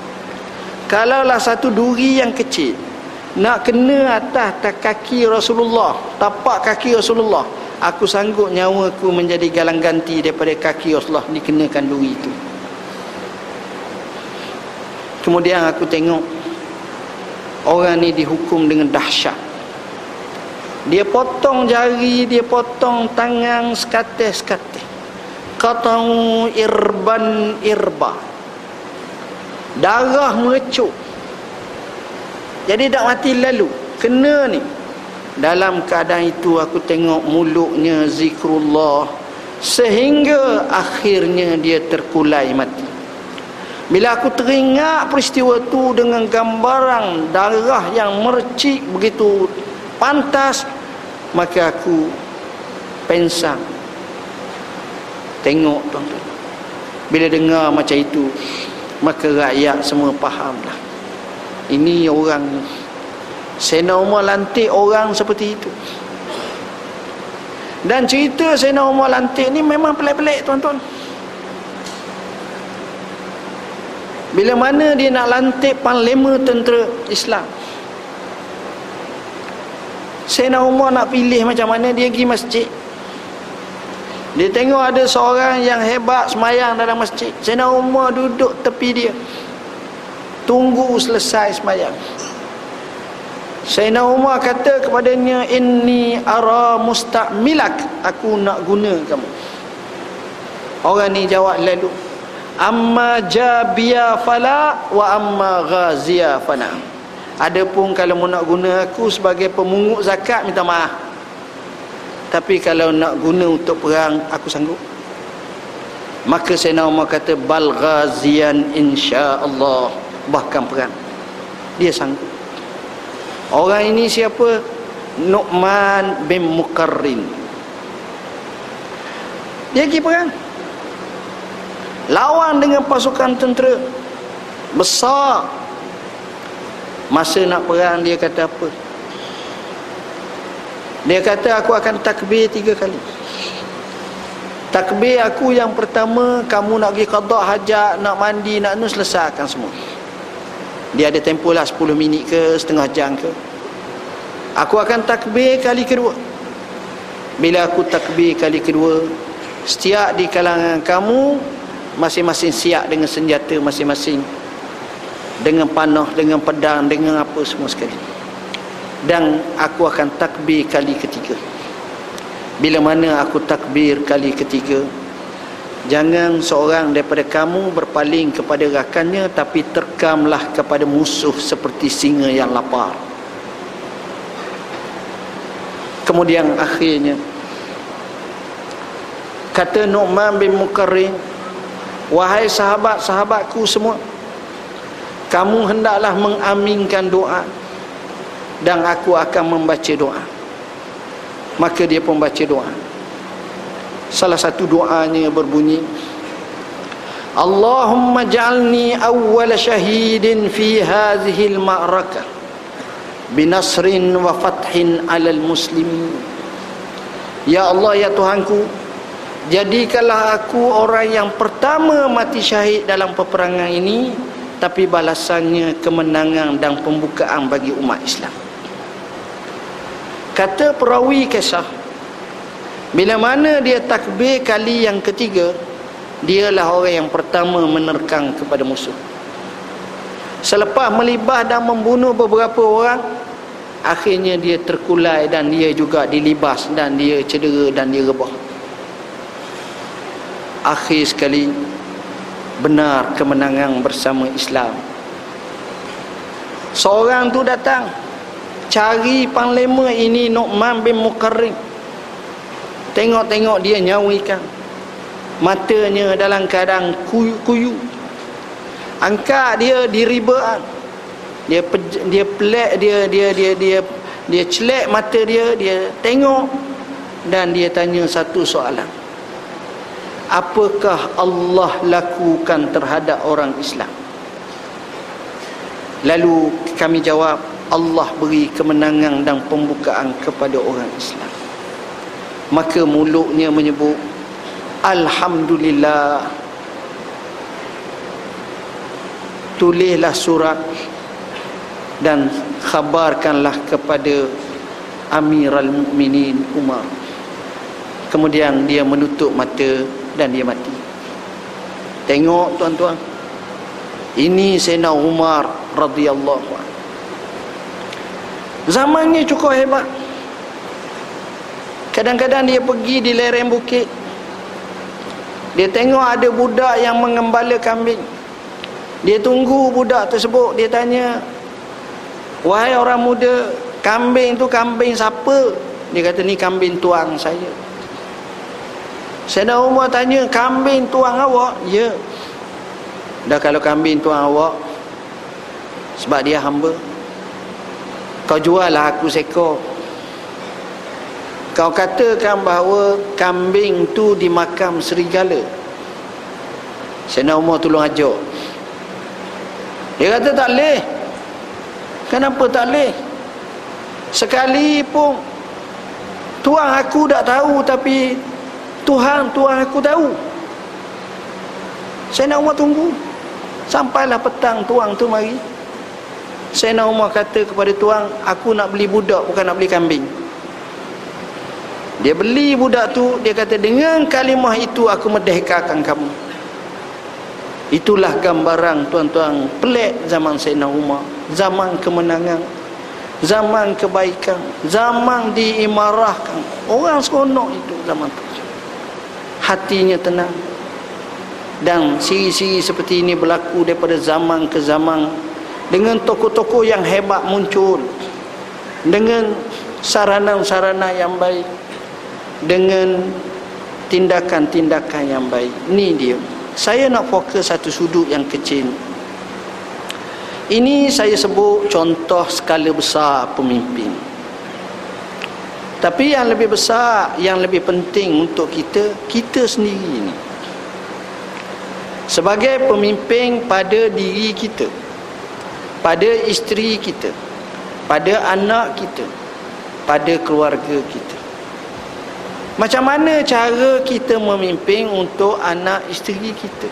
kalaulah satu duri yang kecil nak kena atas tak kaki Rasulullah, tapak kaki Rasulullah, aku sanggup nyawa aku menjadi galang ganti daripada kaki Rasulullah dikenakan duri itu." Kemudian aku tengok orang ni dihukum dengan dahsyat. Dia potong jari dia potong tangan sekatih-sekatih. Katau irban irba. Darah mengecuk jadi tak mati lalu. Kena ni. Dalam keadaan itu aku tengok mulutnya zikrullah sehingga akhirnya dia terkulai mati bila aku teringat peristiwa tu dengan gambaran darah yang mercik begitu pantas maka aku pensang tengok tuan-tuan. Bila dengar macam itu maka rakyat semua fahamlah. Ini orang Sena Umar lantik orang seperti itu. Dan cerita Sena Umar lantik ni memang pelik-pelik tuan-tuan bila mana dia nak lantik panglima tentera Islam? Sayyidina Umar nak pilih macam mana dia pergi masjid? Dia tengok ada seorang yang hebat semayang dalam masjid. Sayyidina Umar duduk tepi dia. Tunggu selesai semayang. Sayyidina Umar kata kepadanya Inni ara mustakmilak Aku nak guna kamu. Orang ni jawab lalu amma jabia fala wa amma ghazia fana. Adapun kalau nak guna aku sebagai pemungut zakat minta maaf. Tapi kalau nak guna untuk perang aku sanggup. Maka saya nak kata bal ghazian insyaallah. Bahkan perang. Dia sanggup. Orang ini siapa? Nu'man bin Mukarrin. Dia pergi perang lawan dengan pasukan tentera. Besar. Masa nak perang dia kata apa? Dia kata aku akan takbir tiga kali. Takbir aku yang pertama kamu nak pergi qadak hajat nak mandi nak nu selesaikan semua. Dia ada tempoh lah 10 minit ke setengah jam ke. Aku akan takbir kali kedua. Bila aku takbir kali kedua setiap di kalangan kamu masing-masing siap dengan senjata masing-masing dengan panah, dengan pedang, dengan apa semua sekali. Dan aku akan takbir kali ketiga. Bila mana aku takbir kali ketiga jangan seorang daripada kamu berpaling kepada rakannya tapi terkamlah kepada musuh seperti singa yang lapar. Kemudian akhirnya kata Nu'man bin Mukarrin Wahai sahabat-sahabatku semua Kamu hendaklah mengaminkan doa Dan aku akan membaca doa. Maka dia pun baca doa. Salah satu doanya berbunyi Allahumma ja'alni awwal syahidin fi hadhihi al-ma'rakah binasrin wa fathin 'alal muslimin. Ya Allah ya Tuhanku Jadikanlah aku orang yang pertama mati syahid dalam peperangan ini Tapi balasannya kemenangan dan pembukaan bagi umat Islam. Kata perawi kisah bila mana dia takbir kali yang ketiga dialah orang yang pertama menerkang kepada musuh. Selepas melibah dan membunuh beberapa orang akhirnya dia terkulai dan dia juga dilibas dan dia cedera dan dia rebah akhir sekali benar kemenangan bersama Islam. Seorang tu datang cari panglima ini Nu'man bin Mukarrim tengok-tengok dia nyawikan matanya dalam keadaan kuyu-kuyu. Angkat dia diribaan dia dia pelak dia dia dia dia dia celak mata dia dia tengok dan dia tanya satu soalan apakah Allah lakukan terhadap orang Islam? Lalu kami jawab Allah beri kemenangan dan pembukaan kepada orang Islam. Maka mulutnya menyebut Alhamdulillah. Tulislah surat dan khabarkanlah kepada Amirul Mukminin Umar. Kemudian dia menutup mata dan dia mati. Tengok tuan-tuan. Ini Sayyidina Umar radhiyallahu zamannya cukup hebat. Kadang-kadang dia pergi di lereng bukit. Dia tengok ada budak yang mengembala kambing dia tunggu budak tersebut. Dia tanya wahai orang muda kambing tu kambing siapa? Dia kata ni kambing tuang saya Sayyidina Umar tanya kambing tuang awak? Ya. Dah kalau kambing tuang awak sebab dia hamba. Kau jual lah aku sekor kau katakan bahawa kambing tu dimakam serigala. Sayyidina Umar tolong ajak. Dia kata tak boleh. Kenapa tak boleh? Sekali pun tuan aku tak tahu tapi Tuhan tuan aku tahu. Nak Umar tunggu. Sampailah petang tuan tu mari. Nak Umar kata kepada tuan, aku nak beli budak bukan nak beli kambing. Dia beli budak tu, dia kata dengan kalimah itu aku merdekakan kamu. Itulah gambaran tuan-tuan pelik zaman Sayyidina Umar. Zaman kemenangan. Zaman kebaikan. Zaman diimarahkan. Orang seronok itu zaman itu. Hatinya tenang. Dan siri-siri seperti ini berlaku daripada zaman ke zaman. Dengan tokoh-tokoh yang hebat muncul. Dengan sarana-sarana yang baik. Dengan tindakan-tindakan yang baik. Ini dia saya nak fokus satu sudut yang kecil ini saya sebut contoh skala besar pemimpin tapi yang lebih besar yang lebih penting untuk kita kita sendiri ini sebagai pemimpin pada diri kita pada isteri kita pada anak kita pada keluarga kita macam mana cara kita memimpin untuk anak isteri kita?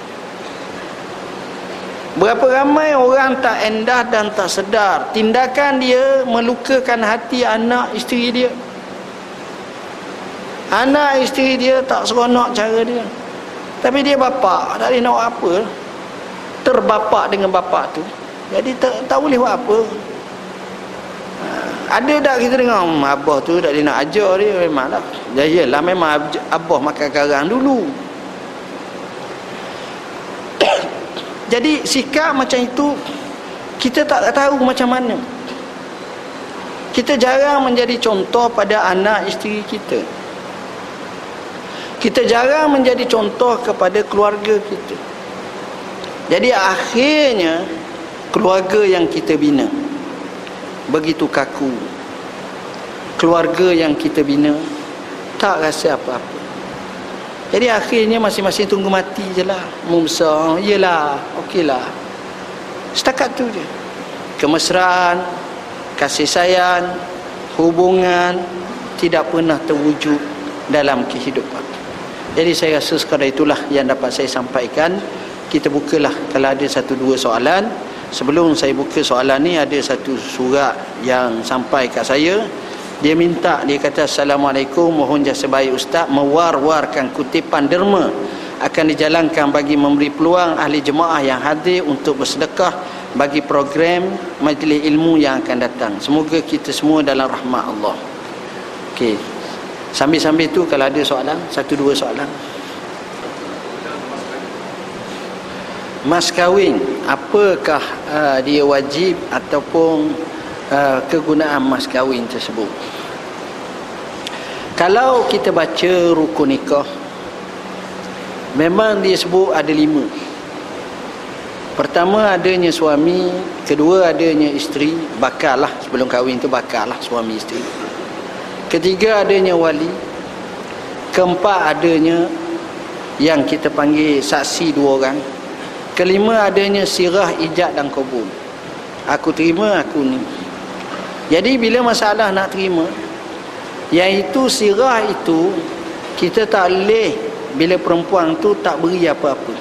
Berapa ramai orang tak endah dan tak sedar tindakan dia melukakan hati anak isteri dia. Anak isteri dia tak seronok cara dia. Tapi dia bapa, tak boleh nak apa. Terbapak dengan bapa tu. Jadi tak, tak boleh buat apa ada tak kita dengar hmm, abah tu tak dia nak ajar dia memang lah ya iyalah memang abah makan karang dulu [coughs] jadi sikap macam itu kita tak tahu macam mana kita jarang menjadi contoh pada anak isteri kita kita jarang menjadi contoh kepada keluarga kita. Jadi akhirnya keluarga yang kita bina begitu kaku. Keluarga yang kita bina tak rasa apa-apa. Jadi akhirnya masing-masing tunggu mati je lah. Membesar yelah okey lah. Setakat tu je. Kemesraan kasih sayang hubungan tidak pernah terwujud dalam kehidupan jadi saya rasa sekadar itulah yang dapat saya sampaikan. Kita bukalah kalau ada satu dua soalan. Sebelum saya buka soalan ni ada satu surat yang sampai kat saya. Dia minta dia kata assalamualaikum mohon jasa baik ustaz. Mewar-warkan kutipan derma akan dijalankan bagi memberi peluang ahli jemaah yang hadir untuk bersedekah bagi program majlis ilmu yang akan datang. Semoga kita semua dalam rahmat Allah. Okey sambil-sambil tu kalau ada soalan satu dua soalan. Mas kahwin apakah uh, dia wajib ataupun uh, kegunaan mas kahwin tersebut? Kalau kita baca rukun nikah memang dia sebut ada lima. Pertama adanya suami kedua adanya isteri bakal lah sebelum kahwin tu bakal lah suami isteri ketiga adanya wali. Keempat adanya yang kita panggil saksi dua orang. Kelima adanya sirah ijab dan kabul. Aku terima aku ni. Jadi bila masalah nak terima yang itu sirah itu kita tak boleh bila perempuan tu tak beri apa-apa.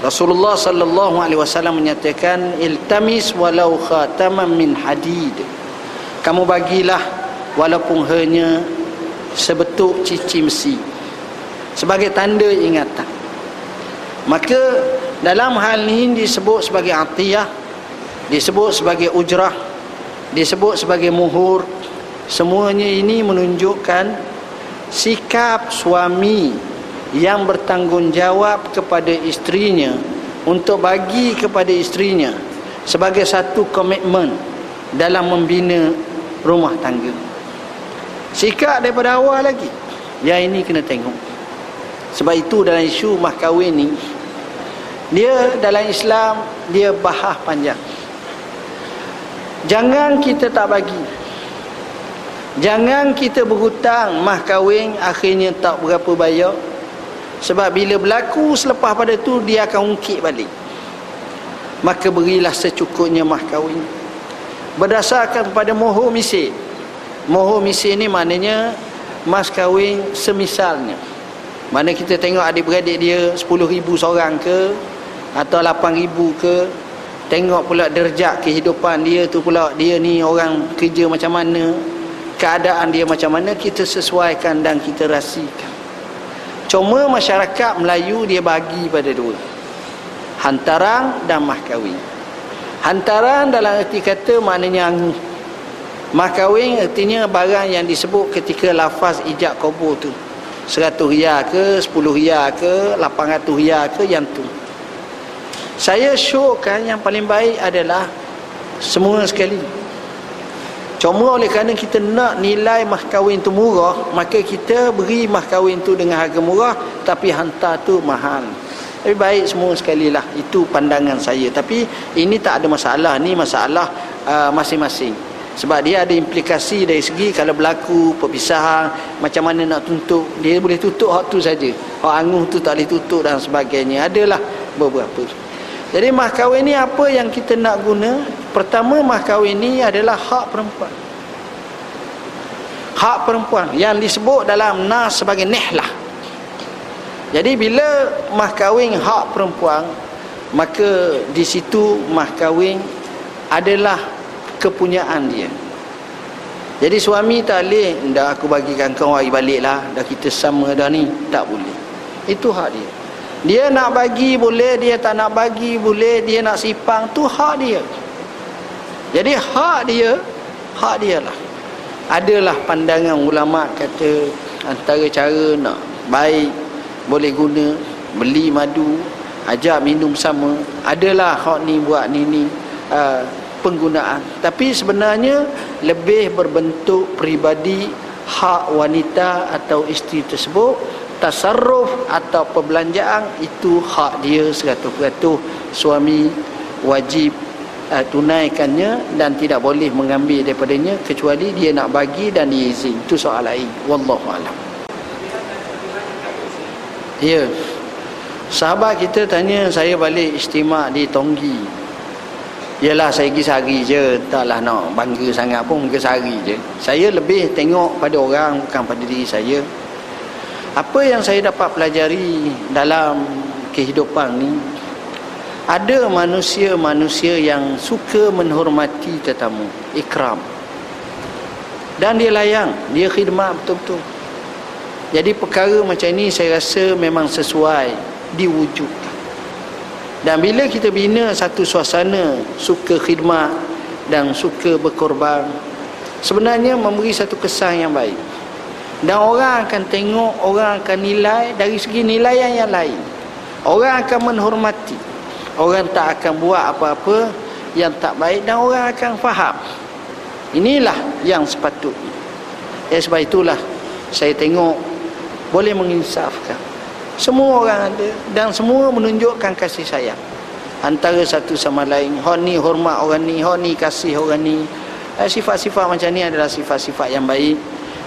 Rasulullah sallallahu alaihi wasallam menyatakan iltamis walau khataman min hadid. Kamu bagilah walaupun hanya sebetuk cici besi sebagai tanda ingatan. Maka dalam hal ini disebut sebagai atiyah disebut sebagai ujrah disebut sebagai muhur. Semuanya ini menunjukkan sikap suami yang bertanggungjawab kepada istrinya untuk bagi kepada istrinya sebagai satu komitmen dalam membina rumah tangga sikap daripada awal lagi. Yang ini kena tengok. Sebab itu dalam isu mahkawin ni dia dalam Islam dia bahas panjang. Jangan kita tak bagi. Jangan kita berhutang mah kahwin akhirnya tak berapa bayar sebab bila berlaku selepas pada tu dia akan ungkit balik. Maka berilah secukupnya mah kahwin. Berdasarkan pada mohon misi mohon misi ni maknanya mas kahwin semisalnya. Mana kita tengok adik-beradik dia 10 ribu seorang ke atau 8000 ke tengok pula derjat kehidupan dia tu pula dia ni orang kerja macam mana keadaan dia macam mana kita sesuaikan dan kita rasikan cuma masyarakat Melayu dia bagi pada dua hantaran dan mahkawin hantaran dalam erti kata maknanya anguh mahkawin artinya barang yang disebut ketika lafaz ijab kubur tu. 100 riyal ke 10 riyal ke 800 riyal ke yang tu. Saya syurkan yang paling baik adalah semua sekali. Cuma oleh kerana kita nak nilai mahkawin tu murah maka kita beri mahkawin tu dengan harga murah tapi hantar tu mahal. Lebih baik semua sekali lah. Itu pandangan saya. Tapi ini tak ada masalah. Ni masalah uh, masing-masing sebab dia ada implikasi dari segi kalau berlaku perpisahan macam mana nak tuntut dia boleh tutup hak tu saja hak anguh tu tak boleh tutup dan sebagainya adalah beberapa jadi mahkawin ni apa yang kita nak guna? Pertama mahkawin ni adalah hak perempuan. Hak perempuan yang disebut dalam nas sebagai nihlah. Jadi bila mahkawin hak perempuan, maka di situ mahkawin adalah kepunyaan dia. Jadi suami tak boleh, dah aku bagikan kau hari baliklah, dah kita sama dah ni, tak boleh. Itu hak dia dia nak bagi boleh dia tak nak bagi boleh dia nak sipang tu hak dia jadi hak dia hak dia lah adalah pandangan ulama kata antara cara nak baik boleh guna beli madu ajak minum sama adalah hak ni buat ni ni uh, penggunaan. Tapi sebenarnya lebih berbentuk pribadi hak wanita atau isteri tersebut tasarruf atau perbelanjaan itu hak dia 100% suami wajib uh, tunaikannya dan tidak boleh mengambil daripadanya kecuali dia nak bagi dan diizin itu soal lain. Wallahu alam. Ya. Sahabat kita tanya saya balik istimak di Tonggi Yalah saya pergi sehari je. Taklah nak bangga sangat pun Mungkin sehari je. Saya lebih tengok pada orang Bukan pada diri saya. Apa yang saya dapat pelajari dalam kehidupan ni ada manusia-manusia yang suka menghormati tetamu ikram. Dan dia layang dia khidmat betul-betul. Jadi perkara macam ini saya rasa memang sesuai diwujudkan dan bila kita bina satu suasana suka khidmat dan suka berkorban sebenarnya memberi satu kesan yang baik. Dan orang akan tengok orang akan nilai dari segi nilai yang lain. Orang akan menghormati. Orang tak akan buat apa-apa yang tak baik dan orang akan faham. Inilah yang sepatutnya. Ya sebab itulah saya tengok boleh menginsafkan semua orang ada. Dan semua menunjukkan kasih sayang. Antara satu sama lain. Hon ni hormat orang ni hon ni kasih orang ni. Eh, sifat-sifat macam ni adalah sifat-sifat yang baik.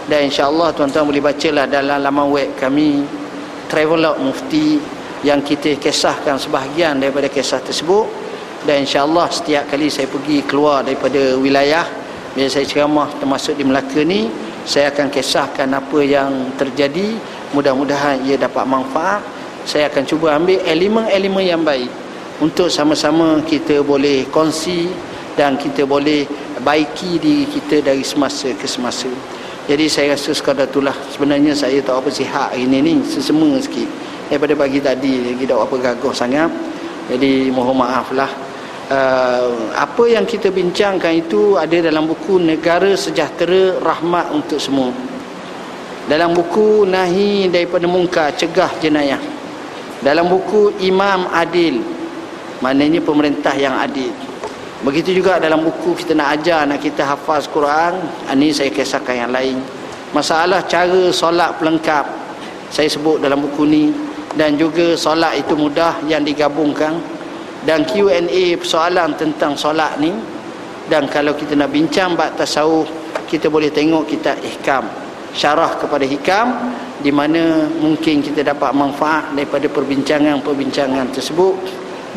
Dan insyaAllah tuan-tuan boleh bacalah dalam laman web kami Travelog Mufti yang kita kisahkan sebahagian daripada kisah tersebut. Dan insyaAllah setiap kali saya pergi keluar daripada wilayah bila saya ceramah termasuk di Melaka ni saya akan kisahkan apa yang terjadi mudah-mudahan ia dapat manfaat. Saya akan cuba ambil elemen-elemen yang baik. Untuk sama-sama kita boleh kongsi dan kita boleh baiki diri kita dari semasa ke semasa. Jadi saya rasa sekadar itulah. Sebenarnya saya tak apa sihat hari ini ni. Sesema sikit. Daripada pagi tadi lagi tak apa gagah sangat. Jadi mohon maaf lah uh, apa yang kita bincangkan itu ada dalam buku Negara Sejahtera Rahmat untuk Semua dalam buku Nahi daripada Mungkar Cegah Jenayah. Dalam buku Imam Adil. Maknanya pemerintah yang adil. Begitu juga dalam buku kita nak ajar nak kita hafaz Quran, ini saya kisahkan yang lain. Masalah cara solat pelengkap saya sebut dalam buku ni. Dan juga solat itu mudah yang digabungkan. Dan Q&A persoalan tentang solat ni. Dan kalau kita nak bincang bab tasawuf kita boleh tengok kita ihkam syarah kepada hikam di mana mungkin kita dapat manfaat daripada perbincangan-perbincangan tersebut.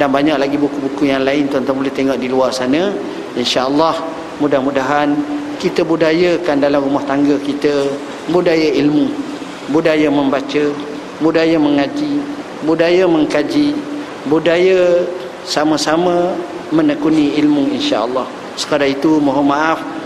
Dan banyak lagi buku-buku yang lain tuan-tuan boleh tengok di luar sana. Insyaallah mudah-mudahan kita budayakan dalam rumah tangga kita budaya ilmu budaya membaca budaya mengaji budaya mengkaji budaya sama-sama menekuni ilmu insyaallah. Sekadar itu mohon maaf